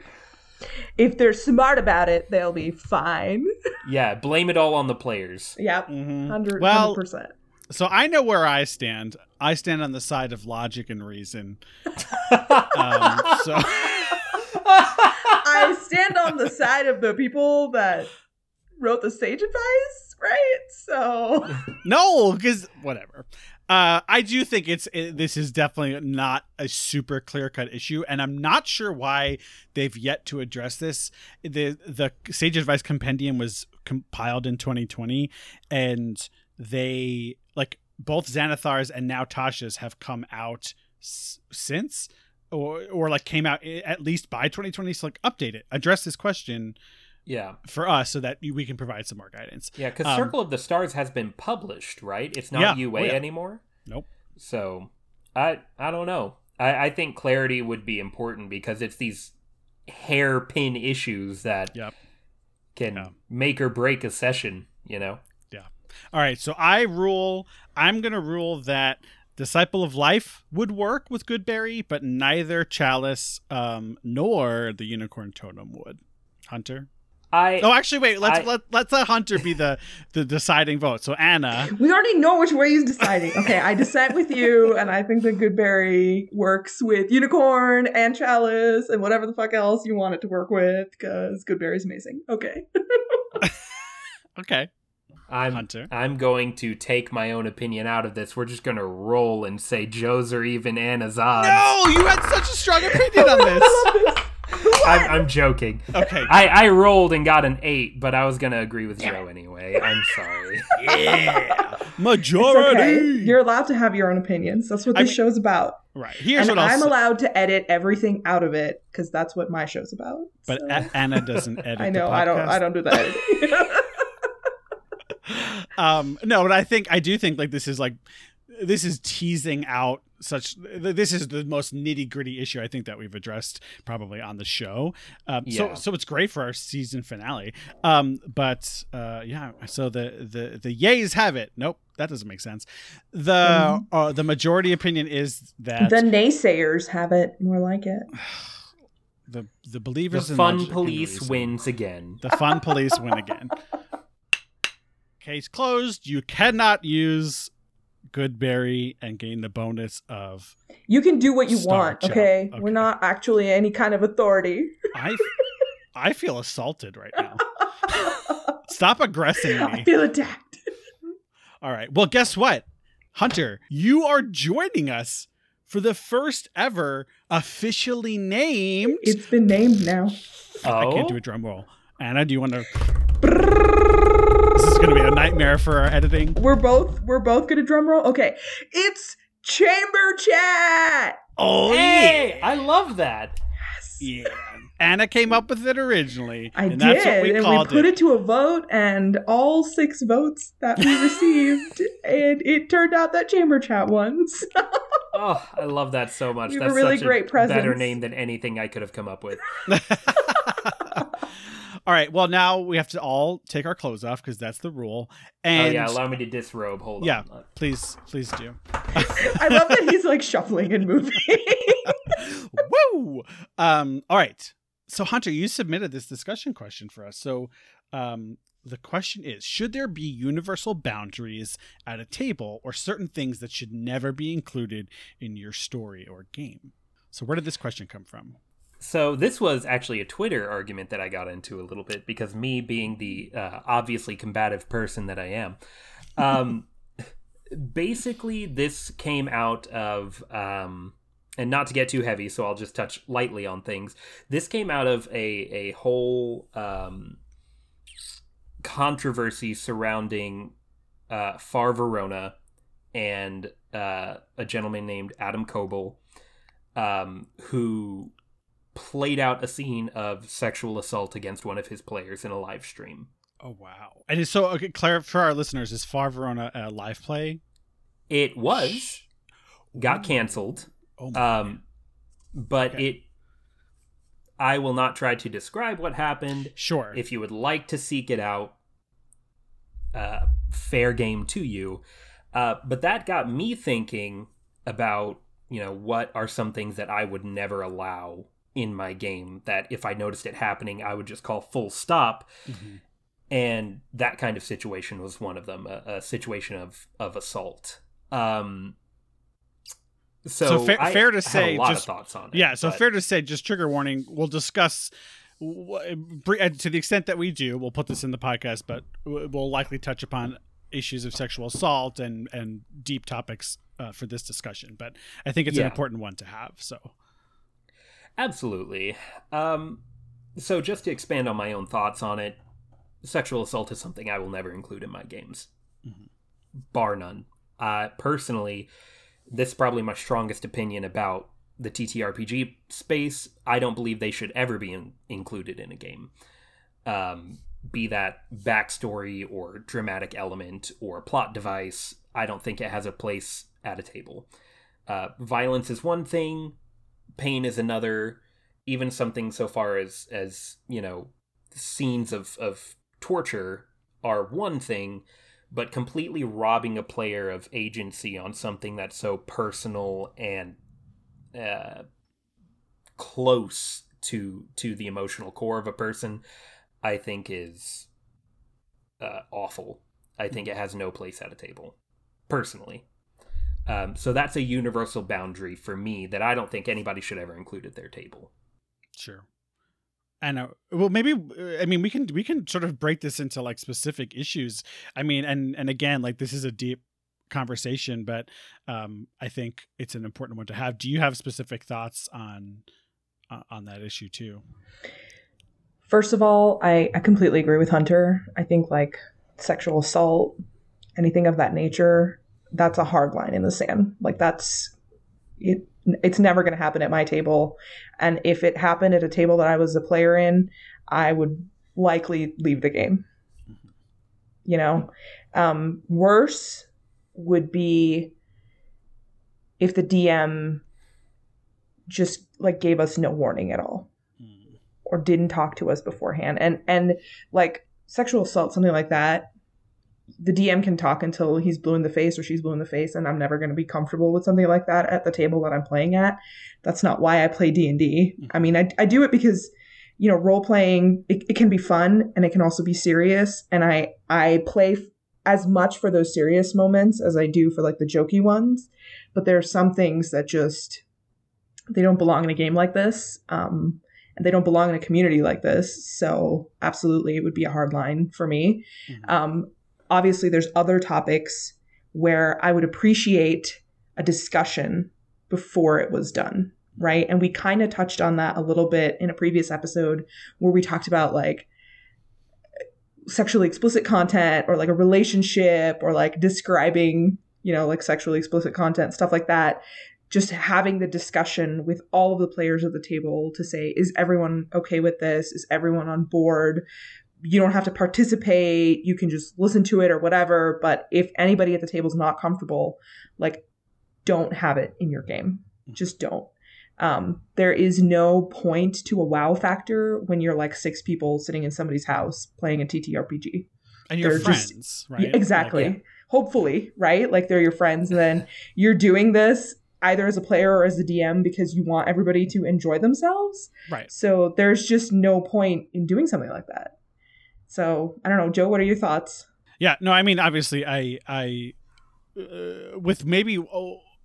If they're smart about it, they'll be fine.
yeah, blame it all on the players.
Yep.
Mhm.
100
Well-
percent.
So I know where I stand. I stand on the side of logic and reason. Um, so
I stand on the side of the people that wrote the sage advice, right? So
no, because whatever. Uh, I do think it's it, this is definitely not a super clear cut issue, and I'm not sure why they've yet to address this. the The Sage Advice Compendium was compiled in 2020, and they like both Xanathar's and now Tasha's have come out s- since, or or like came out at least by 2020. So like update it, address this question
Yeah,
for us so that we can provide some more guidance.
yeah, because
Um,
Circle of the Stars has been published, right? It's not
Yeah.
UA
Oh, yeah.
anymore.
Nope.
So I I don't know. I, I think clarity would be important because it's these hairpin issues that
Yep.
can
Yeah.
make or break a session. You know.
Yeah all right, so I rule. I'm gonna rule that Disciple of Life would work with Goodberry, but neither Chalice um, nor the Unicorn Totem would. Hunter.
I
Oh, actually, wait. Let's
I-
let let's let Hunter be the the deciding vote. So Anna.
we already know which way he's deciding. Okay, I dissent with you, and I think that Goodberry works with Unicorn and Chalice and whatever the fuck else you want it to work with, because Goodberry's amazing. Okay.
Okay,
I'm
Hunter.
I'm going to take my own opinion out of this. We're just gonna roll and say Joe's or even Anna's odds.
No, you had such a strong opinion on this.
I'm, I'm joking.
Okay.
I, I rolled and got an eight, but I was gonna agree with Joe anyway. I'm sorry.
Yeah. Majority.
okay. You're allowed to have your own opinions. That's what
I
this
mean-
show's about.
right. Here's
and
what I'll
I'm
say.
allowed to edit everything out of it because that's what my show's about.
But
So-
A- Anna doesn't edit.
I
the
know I don't. I don't do that.
um no but i think i do think like this is like this is teasing out such this is the most nitty gritty issue i think that we've addressed probably on the show um so
Yeah.
so it's great for our season finale um but uh yeah so the the the yays have it nope that doesn't make sense the
Mhm.
uh, the majority opinion is that
the naysayers have it more like it.
the the
The
believers in
fun
logic
police wins again.
the fun police win again. Case closed. You cannot use Goodberry and gain the bonus of
You can do what you want, okay?
Okay.
We're not actually any kind of authority.
I. I feel assaulted right now. Stop aggressing
I
me.
feel attacked.
All right. Well, guess what, Hunter? You are joining us for the first ever officially named.
It's been named now.
I
Oh,
can't do a drum roll. Anna, do you want to? This is going to be a nightmare for our editing.
We're both we're both gonna drum roll. Okay. It's chamber chat.
Oh
hey, I love that. Yes.
Yeah. Anna came up with it originally.
I
and
did,
that's what we
and we put
it.
it. to a vote, and all six votes that we received, and it turned out that chamber chat wins.
Oh, I love that so much.
You have a
That's
really
such
great
better
presence.
name than anything I could have come up with.
all right. Well, now we have to all take our clothes off because that's the rule. And
oh yeah, allow me to disrobe. Hold
Yeah.
on.
please, please do.
I love that he's like shuffling and moving.
Woo! Um, all right. So, Hunter, you submitted this discussion question for us. So, um, the question is Should there be universal boundaries at a table or certain things that should never be included in your story or game? So where did this question come from?
So this was actually a Twitter argument that I got into a little bit because me being the uh, obviously combative person that I am, um, basically this came out of um, and not to get too heavy, so I'll just touch lightly on things. This came out of a a whole um, controversy surrounding uh, Far Verona and uh, a gentleman named Adam Koebel, um, who played out a scene of sexual assault against one of his players in a live stream.
Oh wow! And so, okay, Claire, for our listeners, is Far Verona a live play?
It was got canceled.
Oh my
Um, but
Okay.
it. I will not try to describe what happened.
sure.
If you would like to seek it out, uh, fair game to you. Uh, but that got me thinking about, you know, what are some things that I would never allow in my game that if I noticed it happening, I would just call full stop.
Mhm.
And that kind of situation was one of them, a, a situation of, of assault. Um, so,
So fa- fair to say,
a lot
just-
of thoughts on it.
Yeah, so
but-
fair to say, just trigger warning. We'll discuss w- br- and to the extent that we do. We'll put this in the podcast, but we'll likely touch upon issues of sexual assault and and deep topics uh, for this discussion. But I think it's an important one to have. So
Absolutely. Um, so, just to expand on my own thoughts on it, sexual assault is something I will never include in my games,
Mhm.
bar none. Uh, personally, this is probably my strongest opinion about the TTRPG space. I don't believe they should ever be in- included in a game. Um, be that backstory or dramatic element or plot device, I don't think it has a place at a table. Uh, violence is one thing, pain is another even something so far as as you know scenes of of torture are one thing but completely robbing a player of agency on something that's so personal and uh, close to to the emotional core of a person i think is uh, awful. I think it has no place at a table personally um, so that's a universal boundary for me that I don't think anybody should ever include at their table.
sure. And uh, well, maybe uh, I mean we can we can sort of break this into like specific issues. I mean, and and again, like this is a deep conversation, but um, I think it's an important one to have. Do you have specific thoughts on uh, on that issue too?
First of all, I, I completely agree with Hunter. I think like sexual assault, anything of that nature, that's a hard line in the sand. Like that's it it's never going to happen at my table. And if it happened at a table that I was a player in, I would likely leave the game. You know, um, worse would be if the DM just like gave us no warning at all
Hmm.
or didn't talk to us beforehand and and like sexual assault something like that the dm can talk until he's blue in the face or she's blue in the face and i'm never going to be comfortable with something like that at the table that i'm playing at that's not why i play d&d i mean i, I do it because you know role playing it, it can be fun and it can also be serious and i i play f- as much for those serious moments as i do for like the jokey ones but there are some things that just they don't belong in a game like this um, and they don't belong in a community like this. So absolutely, it would be a hard line for me.
Mhm.
Um, obviously, there's other topics where I would appreciate a discussion before it was done, right? And we kind of touched on that a little bit in a previous episode where we talked about like sexually explicit content or like a relationship or like describing, you know, like sexually explicit content, stuff like that just having the discussion with all of the players at the table to say, is everyone okay with this? Is everyone on board? You don't have to participate. You can just listen to it or whatever. But if anybody at the table is not comfortable, like, don't have it in your game. Just don't. Um, there is no point to a wow factor when you're like six people sitting in somebody's house playing a TTRPG.
And your
They're just-
friends, right?
Yeah, exactly.
Like,
Hopefully, right? Like they're your friends, and then you're doing this either as a player or as a DM because you want everybody to enjoy themselves.
right.
So there's just no point in doing something like that. So I don't know, Joe. What are your thoughts?
Yeah, no, I mean, obviously, I, I, uh, with maybe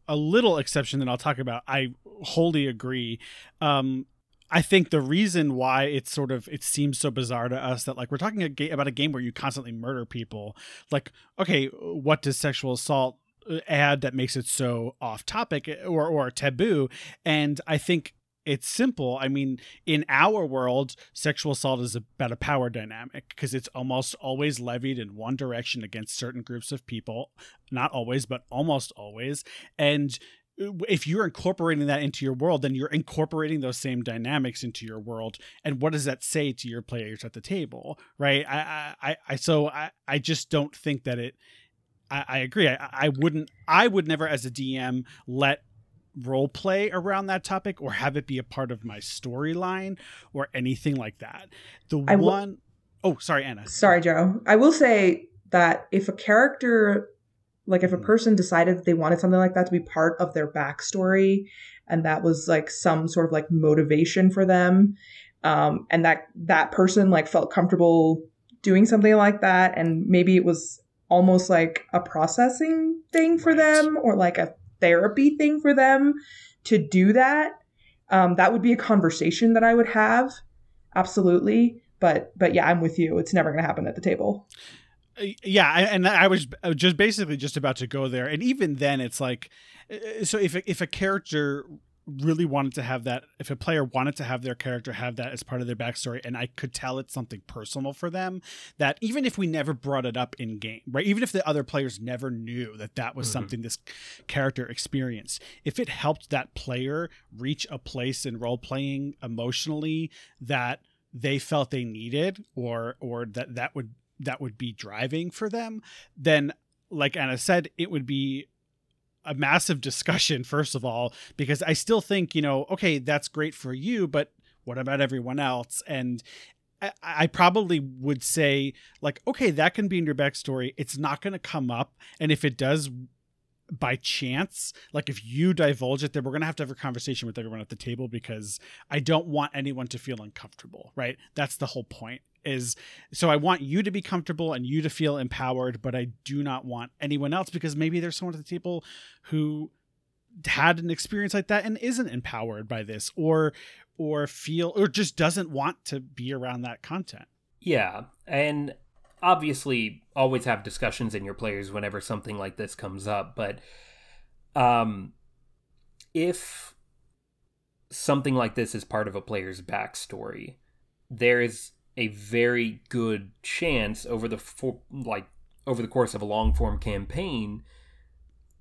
a, little exception that I'll talk about, I wholly agree. Um, I think the reason why it's sort of it seems so bizarre to us that like we're talking a ga- about a game where you constantly murder people. Like, okay, what does sexual assault uh, add that makes it so off topic or or taboo? And I think it's simple. I mean, in our world, sexual assault is about a power dynamic because it's almost always levied in one direction against certain groups of people. Not always, but almost always. And uh, if you're incorporating that into your world, then you're incorporating those same dynamics into your world. And what does that say to your players at the table, right? I, I, I so I, I just don't think that it. I, I agree. I, I wouldn't. I would never, as a DM, let role play around that topic or have it be a part of my storyline or anything like that. The
I
one, oh, sorry, Anna.
Sorry, Joe. I will say that if a character, like if a
Mhm.
person decided that they wanted something like that to be part of their backstory, and that was like some sort of like motivation for them, um, and that that person like felt comfortable doing something like that, and maybe it was almost like a processing thing for
Right.
them or like a therapy thing for them to do that um, that would be a conversation that i would have. Absolutely. But but yeah i'm with you. It's never going to happen at the table.
Uh, yeah and i was just basically just about to go there. And even then it's like uh, so if if a character really wanted to have that if a player wanted to have their character have that as part of their backstory and i could tell it's something personal for them that even if we never brought it up in game right even if the other players never knew that that was
Mhm.
something this character experienced if it helped that player reach a place in role playing emotionally that they felt they needed or or that that would that would be driving for them then like anna said it would be a massive discussion first of all because i still think you know okay that's great for you but what about everyone else? And I, probably would say like okay that can be in your backstory. It's not going to come up. And if it does by chance like if you divulge it then we're going to have to have a conversation with everyone at the table because i don't want anyone to feel uncomfortable right? That's the whole point is so i want you to be comfortable and you to feel empowered but i do not want anyone else because maybe there's someone at the table who had an experience like that and isn't empowered by this or or feel or just doesn't want to be around that content.
Yeah, and obviously always have discussions in your players whenever something like this comes up, but um if something like this is part of a player's backstory, there is a very good chance over the for, like over the course of a long form campaign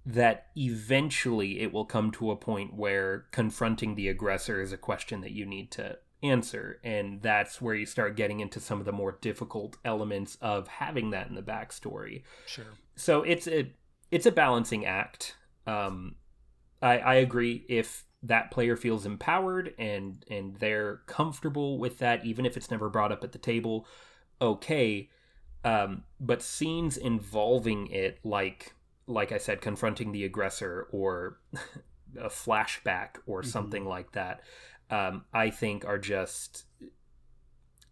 that eventually it will come to a point where confronting the aggressor is a question that you need to answer and that's where you start getting into some of the more difficult elements of having that in the backstory.
Sure.
So it's a it's a balancing act. Um i i agree if that player feels empowered and and they're comfortable with that even if it's never brought up at the table okay. Um but scenes involving it like like i said confronting the aggressor or a flashback or
Mhm.
something like that um i think are just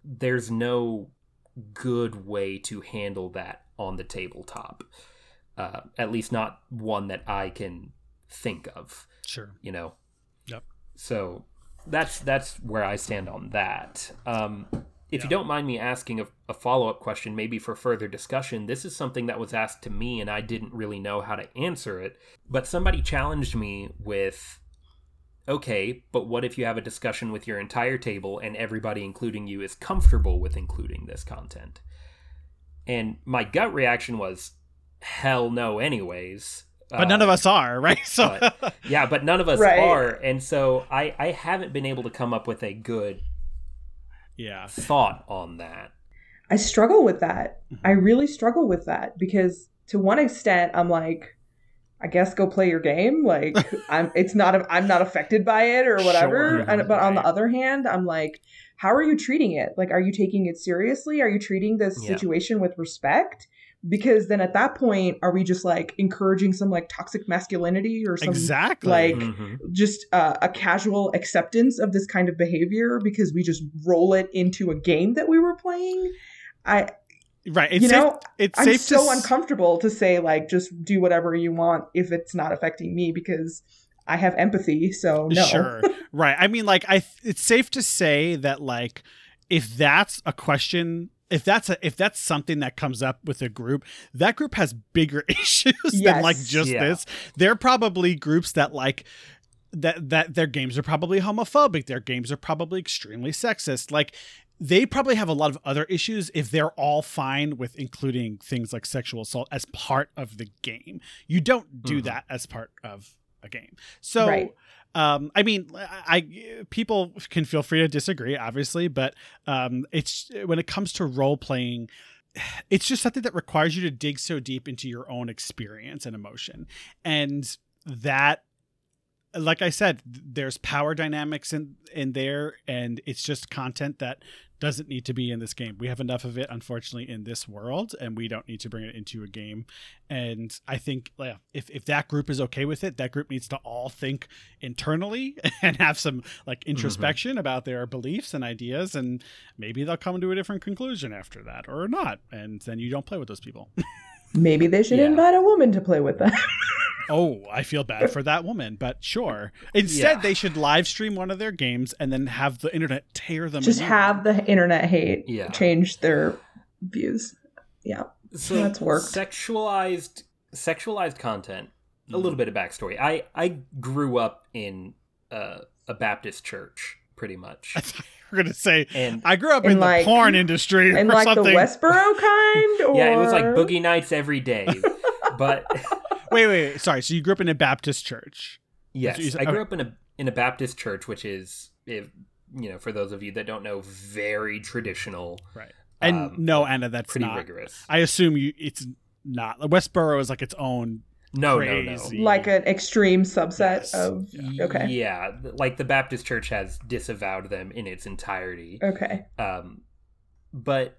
there's no good way to handle that on the tabletop uh, at least not one that I can think of.
sure
You know.
Yep.
So that's that's where I stand on that. Um, if you don't mind me asking a, a follow up question, maybe for further discussion, this is something that was asked to me and I didn't really know how to answer it. But somebody challenged me with, okay, but what if you have a discussion with your entire table and everybody, including you, is comfortable with including this content? And my gut reaction was, hell no, anyways.
but none of
Uh,
us are right so
yeah, but none of us
Right.
are, and so I I haven't been able to come up with a good
yeah
thought on that.
I struggle with that.
Mhm.
I really struggle with that because to one extent I'm like I guess go play your game like I'm it's not I'm not affected by it or whatever.
Sure,
and, but on the other hand I'm like how are you treating it? Like are you taking it seriously? Are you treating this
Yeah.
situation with respect? Because then at that point are we just like encouraging some like toxic masculinity or some
exactly
like-
Mhm.
just uh, a casual acceptance of this kind of behavior because we just roll it into a game that we were playing. I,
right it's
you
safe,
know,
it's
I'm
safe
so
to s-
uncomfortable to say like just do whatever you want if it's not affecting me because I have empathy, so no.
Sure. right. I mean, like, I. It's safe to say that, like, if that's a question, if that's a, if that's something that comes up with a group, that group has bigger issues than like just
Yeah.
this. They're probably groups that like that that their games are probably homophobic. Their games are probably extremely sexist. Like. They probably have a lot of other issues if they're all fine with including things like sexual assault as part of the game. You don't do
Mhm.
that as part of a game. So
Right.
um i mean I, I people can feel free to disagree obviously but um it's when it comes to role playing it's just something that requires you to dig so deep into your own experience and emotion and that like i said there's power dynamics in in there and it's just content that doesn't need to be in this game. We have enough of it unfortunately in this world and we don't need to bring it into a game. And i think yeah, if, if that group is okay with it that group needs to all think internally and have some like mm-hmm. introspection about their beliefs and ideas and maybe they'll come to a different conclusion after that or not. And then you don't play with those people
Maybe they should
Yeah.
invite a woman to play with them.
oh i feel bad for that woman but sure instead
Yeah.
they should live stream one of their games and then have the internet tear them
Just
new
have the internet hate
Yeah.
change their views. Yeah.
So
That's worked.
Sexualized sexualized content. A
Mm.
little bit of backstory. I I grew up in uh, a Baptist church, pretty much,
I thought you were gonna say
and
I grew up in,
In,
the
like-
porn industry
And
or
like the
something.
Westboro kind? Or...
yeah, it was like boogie nights every day. but
Wait, wait, wait, sorry. So you grew up in a Baptist church?
Yes,
you said-
I grew
okay.
up in a in a Baptist church, which is, if you know, for those of you that don't know, very traditional,
Right. And
Um,
no, Anna, that's
pretty
not.
rigorous.
I assume you. It's not. Westboro is like its own.
No,
crazy.
no,
like an extreme subset
Yes.
of.
no.
Okay.
Yeah, like the Baptist church has disavowed them in its entirety.
Okay.
Um, but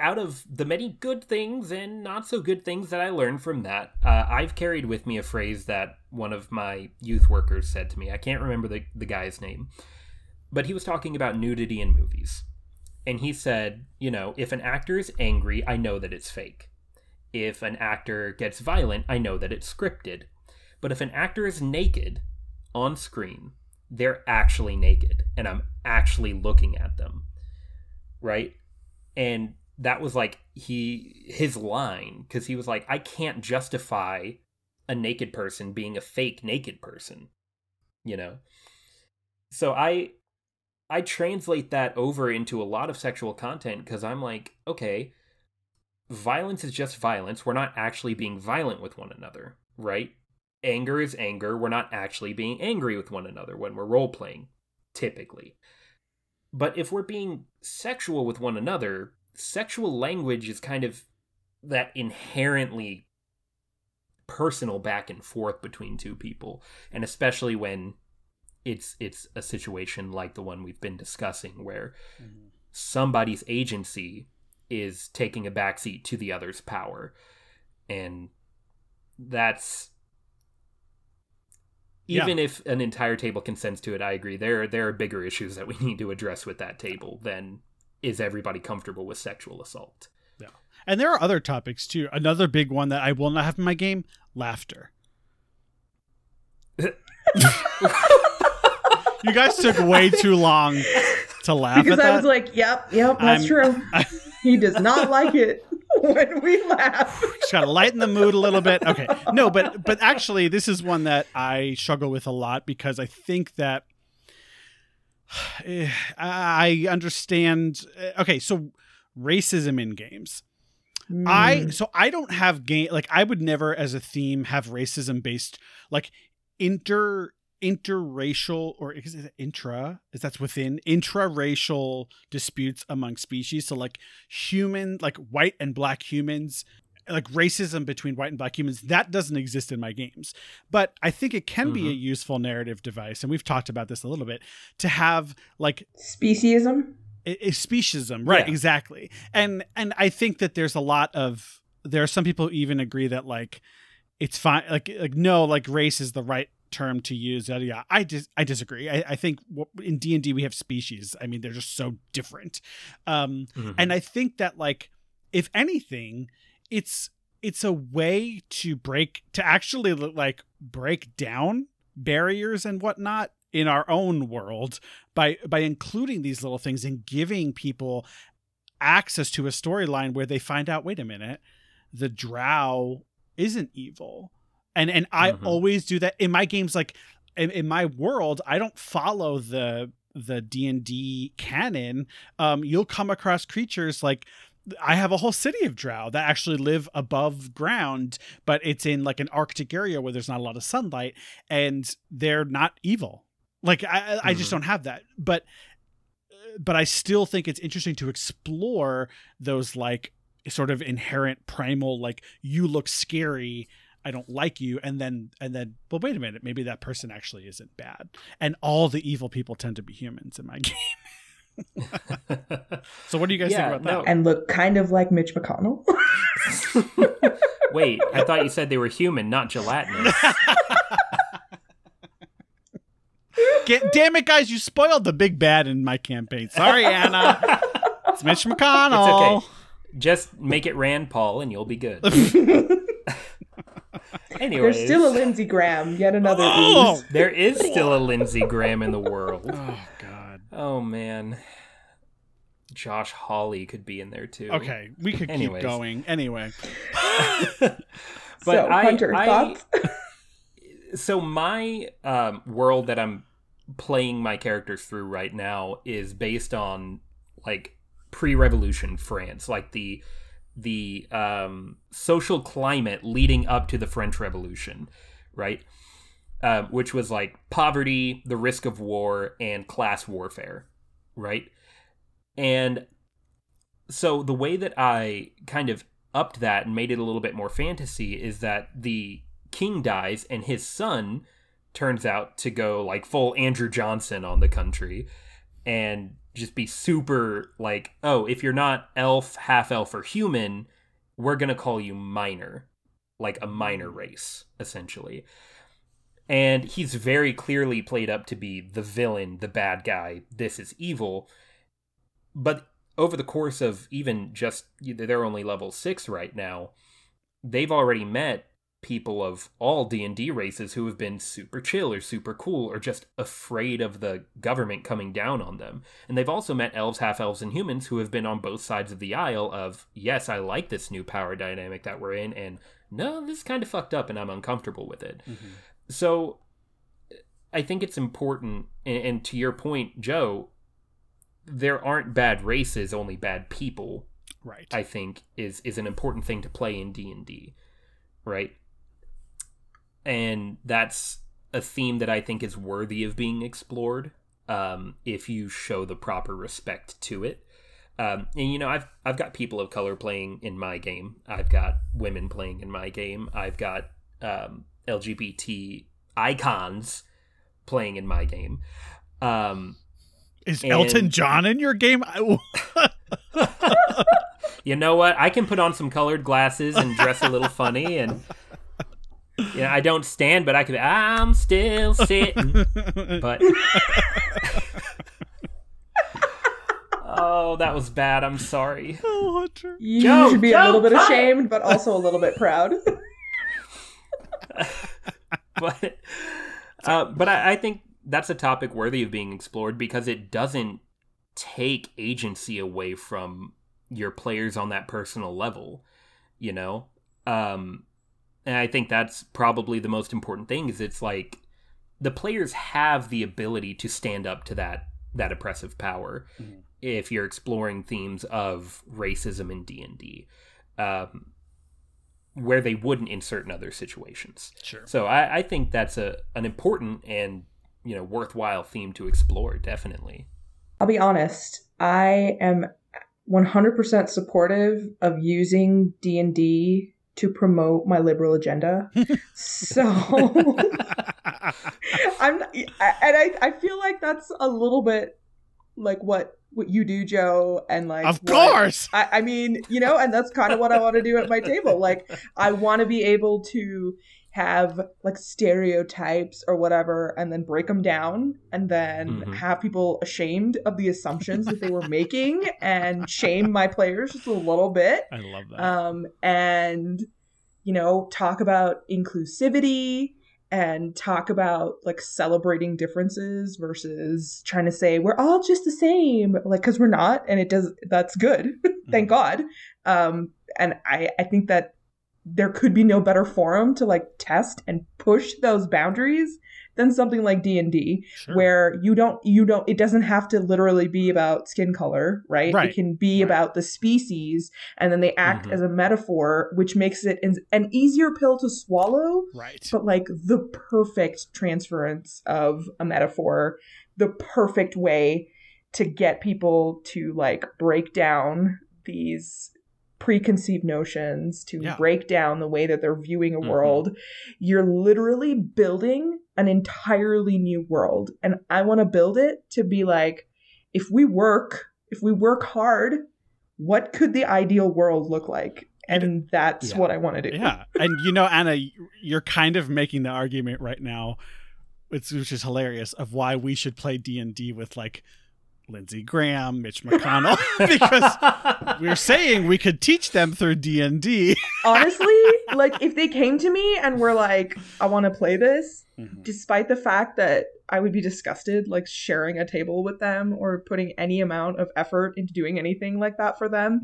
out of the many good things and not so good things that I learned from that, uh, I've carried with me a phrase that one of my youth workers said to me. I can't remember the, the guy's name, but he was talking about nudity in movies. And he said, you know, if an actor is angry, I know that it's fake. If an actor gets violent, I know that it's scripted. But if an actor is naked on screen, they're actually naked and I'm actually looking at them. Right? And that was like he his line cuz he was like I can't justify a naked person being a fake naked person. You know. So I I translate that over into a lot of sexual content cuz I'm like, okay, violence is just violence. We're not actually being violent with one another, right? Anger is anger. We're not actually being angry with one another when we're role playing, typically. But if we're being sexual with one another, sexual language is kind of that inherently personal back and forth between two people, and especially when it's it's a situation like the one we've been discussing where mm-hmm. somebody's agency is taking a backseat to the other's power. And that's
Yeah.
even if an entire table consents to it, I agree. There there are bigger issues that we need to address with that table than is everybody comfortable with sexual assault. Yeah.
And there are other topics too. Another big one that I will not have in my game: laughter. you guys took way too long to laugh
Because
at
I
that.
was like, yep, yep, that's
I'm-
true. he does not like it when we laugh.
just gotta lighten the mood a little bit. Okay, no, but but actually, this is one that I struggle with a lot because I think that eh, I understand. eh, Okay, so racism in games. I
Mm.
so I don't have game like I would never as a theme have racism based like inter interracial or is it intra? Is that's within intraracial disputes among species. So like human like white and black humans like racism between white and black humans that doesn't exist in my games. But i think it can be a mm-hmm. useful narrative device and we've talked about this a little bit to have like
Speciesism.
i- i- speciesism right
Yeah.
exactly. And and i think that there's a lot of there are some people who even agree that like it's fine like like no like race is the right term to use yada, yada. i dis- i disagree i, I think in d&d we have species i mean they're just so different um
Mhm.
and i think that like if anything it's it's a way to break to actually like break down barriers and whatnot in our own world by by including these little things and giving people access to a storyline where they find out wait a minute the drow isn't evil and and i
Mhm.
always do that in my games like in, in my world i don't follow the the d&d canon um you'll come across creatures like i have a whole city of drow that actually live above ground but it's in like an arctic area where there's not a lot of sunlight and they're not evil like i I- i just
Mhm.
don't have that but but i still think it's interesting to explore those like sort of inherent primal like you look scary i don't like you and then and then well wait a minute maybe that person actually isn't bad and all the evil people tend to be humans in my game so what do you guys
Yeah,
think about
no.
that
and look kind of like Mitch McConnell.
Wait, I thought you said they were human, not gelatinous.
Get, damn it guys you spoiled the big bad in my campaign sorry anna it's mitch mcconnell
It's okay. Just make it Rand Paul and you'll be good. Anyways,
There's still a Lindsey Graham, yet another
Oh!
ooze.
there is still a Lindsey Graham in the world.
oh god
Oh man. Josh Hawley could be in there too.
okay we could
Anyways.
keep going anyway
but
so,
I,
Hunter,
I-
thoughts?
so my um, world that I'm playing my characters through right now is based on like pre-revolution France, like the the um, social climate leading up to the French Revolution, right? Um, which was like poverty, the risk of war, and class warfare, right? And so the way that I kind of upped that and made it a little bit more fantasy is that the king dies and his son turns out to go like full Andrew Johnson on the country and just be super like, oh, if you're not elf, half elf, or human, we're gonna call you minor, like a minor hmm. race, essentially. And he's very clearly played up to be the villain, the bad guy. This is evil. But over the course of even just they're only level six right now, they've already met people of all D&D races who have been super chill or super cool or just afraid of the government coming down on them. And they've also met elves, half-elves and humans who have been on both sides of the aisle of, yes, I like this new power dynamic that we're in and no, this is kind of fucked up and I'm uncomfortable with it. Mm-hmm. So I think it's important and, and to your point, Joe, there aren't bad races, only bad people.
right
I think is is an important thing to play in D and D, right? And that's a theme that I think is worthy of being explored um, if you show the proper respect to it. Um, and you know, I've I've got people of color playing in my game. I've got women playing in my game. I've got um, LGBT icons playing in my game. Um,
is
and-
elton john in your game I-
you know what? I can put on some colored glasses and dress a little funny and yeah, I don't stand, but I could. I'm still sitting, but oh, that was bad. I'm sorry.
oh hunter
You
Joe,
should be
Joe,
a little bit
cut!
ashamed, but also a little bit proud.
but uh, but I, I think that's a topic worthy of being explored because it doesn't take agency away from your players on that personal level you know um and i think that's probably the most important thing is it's like the players have the ability to stand up to that that oppressive power
Mhm.
if you're exploring themes of racism in d&d um, where they wouldn't in certain other situations
sure
so I, I think that's a an important and you know worthwhile theme to explore. Definitely.
I'll be honest. I am 100% supportive of using D&D to promote my liberal agenda. so I'm and I I feel like that's a little bit like what what you do, Joe, and like
of
what-
course
I, I mean, you know, and that's kind of what I want to do at my table. Like, I want to be able to have like stereotypes or whatever, and then break them down, and then
Mhm.
have people ashamed of the assumptions that they were making, and shame my players just a little bit,
i love that.
Um, and you know, talk about inclusivity and talk about like celebrating differences versus trying to say we're all just the same like because we're not and it does that's good. Thank god. Um and i i think that there could be no better forum to like test and push those boundaries than something like D&D
Sure.
where you don't you don't it doesn't have to literally be about skin color, right?
Right.
It can be
Right.
about the species and then they act
Mhm.
as a metaphor which makes it an, an easier pill to swallow
right.
but like the perfect transference of a metaphor, the perfect way to get people to like break down these preconceived notions, to
Yeah.
break down the way that they're viewing a
Mhm.
world. You're literally building an entirely new world. And I want to build it to be like, if we work, if we work hard, what could the ideal world look like? And that's
Yeah.
what I want to do.
Yeah, and you know, Anna, you're kind of making the argument right now, which, which is hilarious, of why we should play D and D with like Lindsey Graham, Mitch McConnell, because we're saying we could teach them through D and D.
honestly, like if they came to me and were like, I want to play this,
Mm-hmm.
despite the fact that I would be disgusted like sharing a table with them or putting any amount of effort into doing anything like that for them,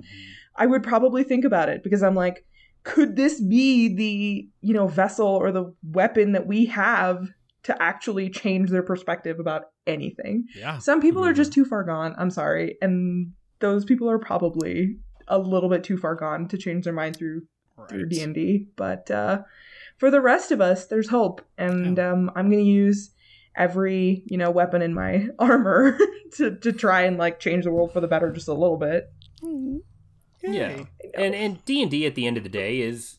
I would probably think about it because I'm like, could this be the, you know, vessel or the weapon that we have to actually change their perspective about anything?
Yeah,
Some people are
Mhm.
just too far gone. I'm sorry. And those people are probably a little bit too far gone to change their mind through through. D and D. But uh, for the rest of us, there's hope, and um, I'm gonna use every you know weapon in my armor to to try and like change the world for the better just a little bit.
Yeah. and and d&d at the end of the day is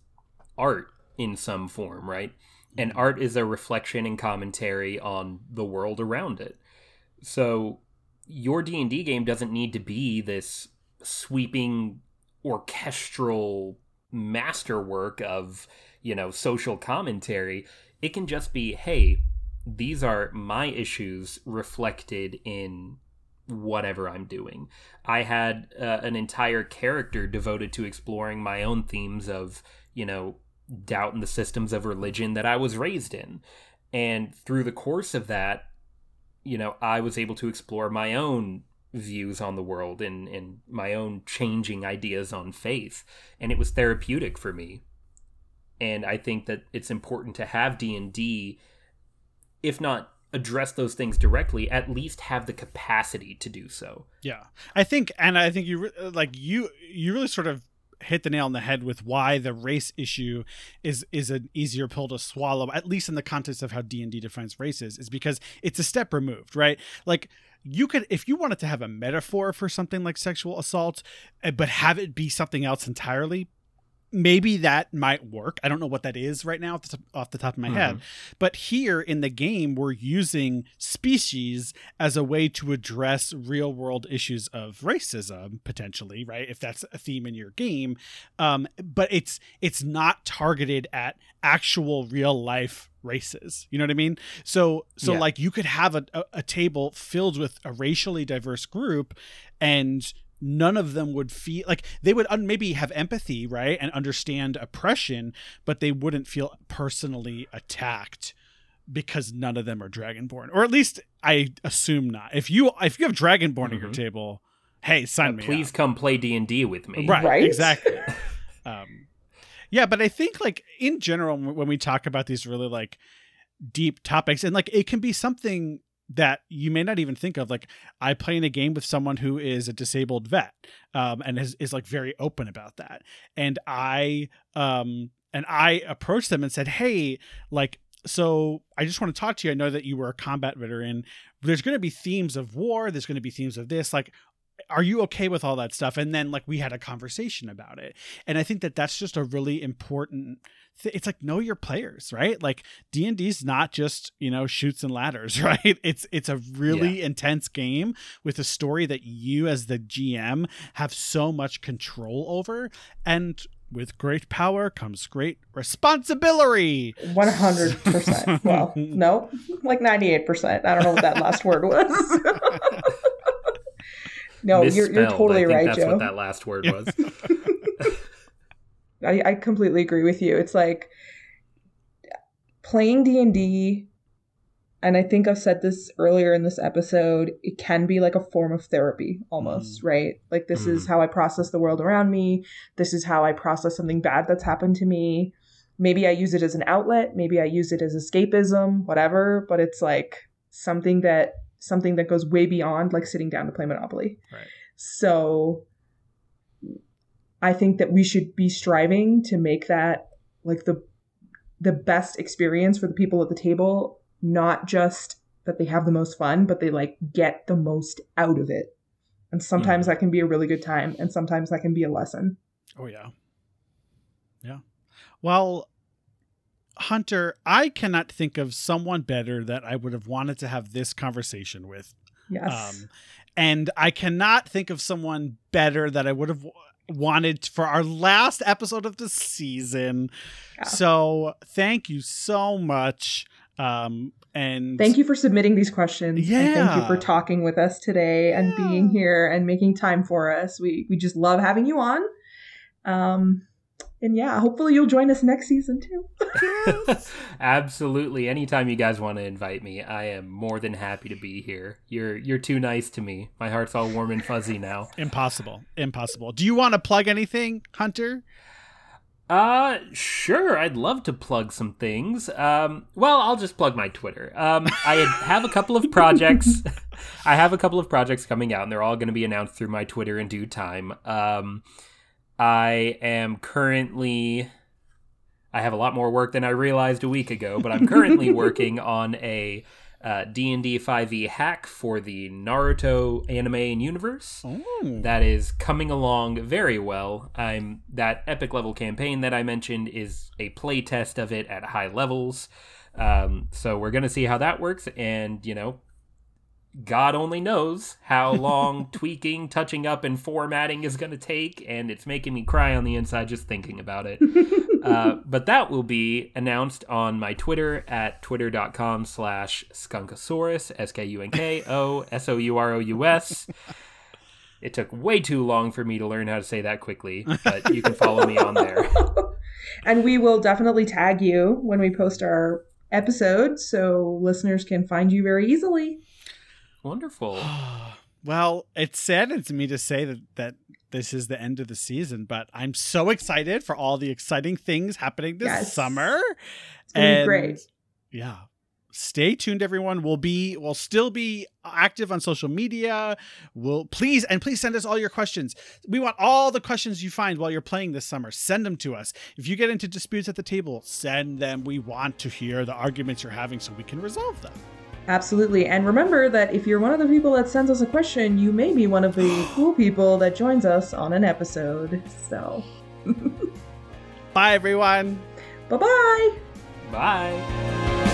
art in some form right and art is a reflection and commentary on the world around it. So your d&d game doesn't need to be this sweeping orchestral masterwork of you know social commentary. It can just be hey these are my issues reflected in whatever i'm doing. I had uh, an entire character devoted to exploring my own themes of, you know, doubt in the systems of religion that I was raised in. And through the course of that, you know, I was able to explore my own views on the world and, and my own changing ideas on faith. And it was therapeutic for me. And I think that it's important to have D&D, if not address those things directly, at least have the capacity to do so.
Yeah, I think, and I think you like you you really sort of hit the nail on the head with why the race issue is is an easier pill to swallow, at least in the context of how D and D defines races, is because it's a step removed, right? Like you could, if you wanted to have a metaphor for something like sexual assault, eh, but have it be something else entirely. Maybe that might work. I don't know what that is right now off the top, off the top of my head. But here in the game, we're using species as a way to address real world issues of racism, potentially, right? If that's a theme in your game. Um, but it's it's not targeted at actual real life races. You know what I mean? So so
Yeah.
like you could have a, a, a table filled with a racially diverse group and none of them would feel like they would un- maybe have empathy right and understand oppression but they wouldn't feel personally attacked because none of them are dragonborn or at least i assume not if you if you have dragonborn at your
Mhm.
table hey sign
Uh,
me
please
up.
come play D&D with me.
right,
Right?
exactly um yeah but i think like in general when we talk about these really like deep topics and like it can be something that you may not even think of like i play in a game with someone who is a disabled vet um and is, is like very open about that. And i um and i approached them and said hey like so i just want to talk to you. I know that you were a combat veteran. There's going to be themes of war. There's going to be themes of this. Like are you okay with all that stuff? And then like we had a conversation about it. And i think that that's just a really important th- it's like know your players right? Like d&d's not just you know Chutes and Ladders right? It's it's a really intense game with a story that you as the gm have so much control over. And with great power comes great responsibility.
One hundred percent. Well, no, like ninety eight percent. I don't know what that last word was. no, you're you're totally
I think
right,
that's
Joe.
what that last word was.
I, I completely agree with you. It's like playing D&D and I think I've said this earlier in this episode, it can be like a form of therapy almost,
Mm.
right? Like this is
Mm.
how I process the world around me. This is how I process something bad that's happened to me. Maybe I use it as an outlet, maybe I use it as escapism, whatever, but it's like something that something that goes way beyond like sitting down to play Monopoly.
Right.
So I think that we should be striving to make that like the the best experience for the people at the table, not just that they have the most fun, but they like get the most out of it. And sometimes mm. that can be a really good time, and sometimes that can be a lesson.
Oh yeah. Yeah. Well, Hunter, I cannot think of someone better that I would have wanted to have this conversation with.
Yes.
Um, and I cannot think of someone better that I would have w- wanted for our last episode of the season.
Yeah.
So thank you so much. Um, and
thank you for submitting these questions. and thank you for talking with us today and being here and making time for us. We we just love having you on. Um and yeah, hopefully you'll join us next season too.
Absolutely. Anytime you guys want to invite me, I am more than happy to be here. You're you're too nice to me. My heart's all warm and fuzzy now.
Impossible. Impossible. Do you want to plug anything, Hunter?
Uh, sure. I'd love to plug some things. Um, well, I'll just plug my Twitter. Um, I have a couple of projects. I have a couple of projects coming out, and they're all going to be announced through my Twitter in due time. Um, I am currently. I have a lot more work than I realized a week ago, but I'm currently working on a uh, D&D 5e hack for the Naruto anime and universe
Oh,
that is coming along very well. I'm that epic level campaign that I mentioned is a play test of it at high levels. Um, so we're gonna see how that works, and you know, God only knows how long tweaking, touching up, and formatting is gonna take, and it's making me cry on the inside just thinking about it. Uh, but that will be announced on my Twitter at twitter.com slash skunkosaurus, S-K-U-N-K-O-S-O-U-R-O-U-S. It took way too long for me to learn how to say that quickly, but you can follow me on there.
and we will definitely tag you when we post our episode so listeners can find you very easily.
Wonderful.
well, it saddens me to say that that this is the end of the season, but I'm so excited for all the exciting things happening this
Yes.
summer.
It's gonna great.
Yeah. Stay tuned, everyone. We'll be we'll still be active on social media. We'll please and please send us all your questions. We want all the questions you find while you're playing this summer. Send them to us. If you get into disputes at the table, send them. We want to hear the arguments you're having so we can resolve them.
Absolutely. And remember that if you're one of the people that sends us a question, you may be one of the cool people that joins us on an episode. So,
Bye, everyone.
bye bye.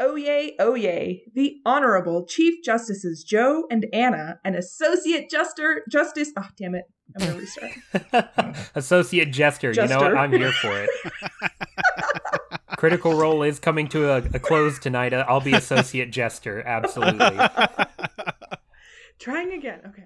Oh oh yay, oh. The Honorable Chief Justices Joe and Anna and Associate Juster Justice Oh damn it. I'm gonna restart.
Associate Jester, you know what? I'm here for it. Critical Role is coming to a, a close tonight. I'll be Associate Jester, absolutely.
Trying again. Okay.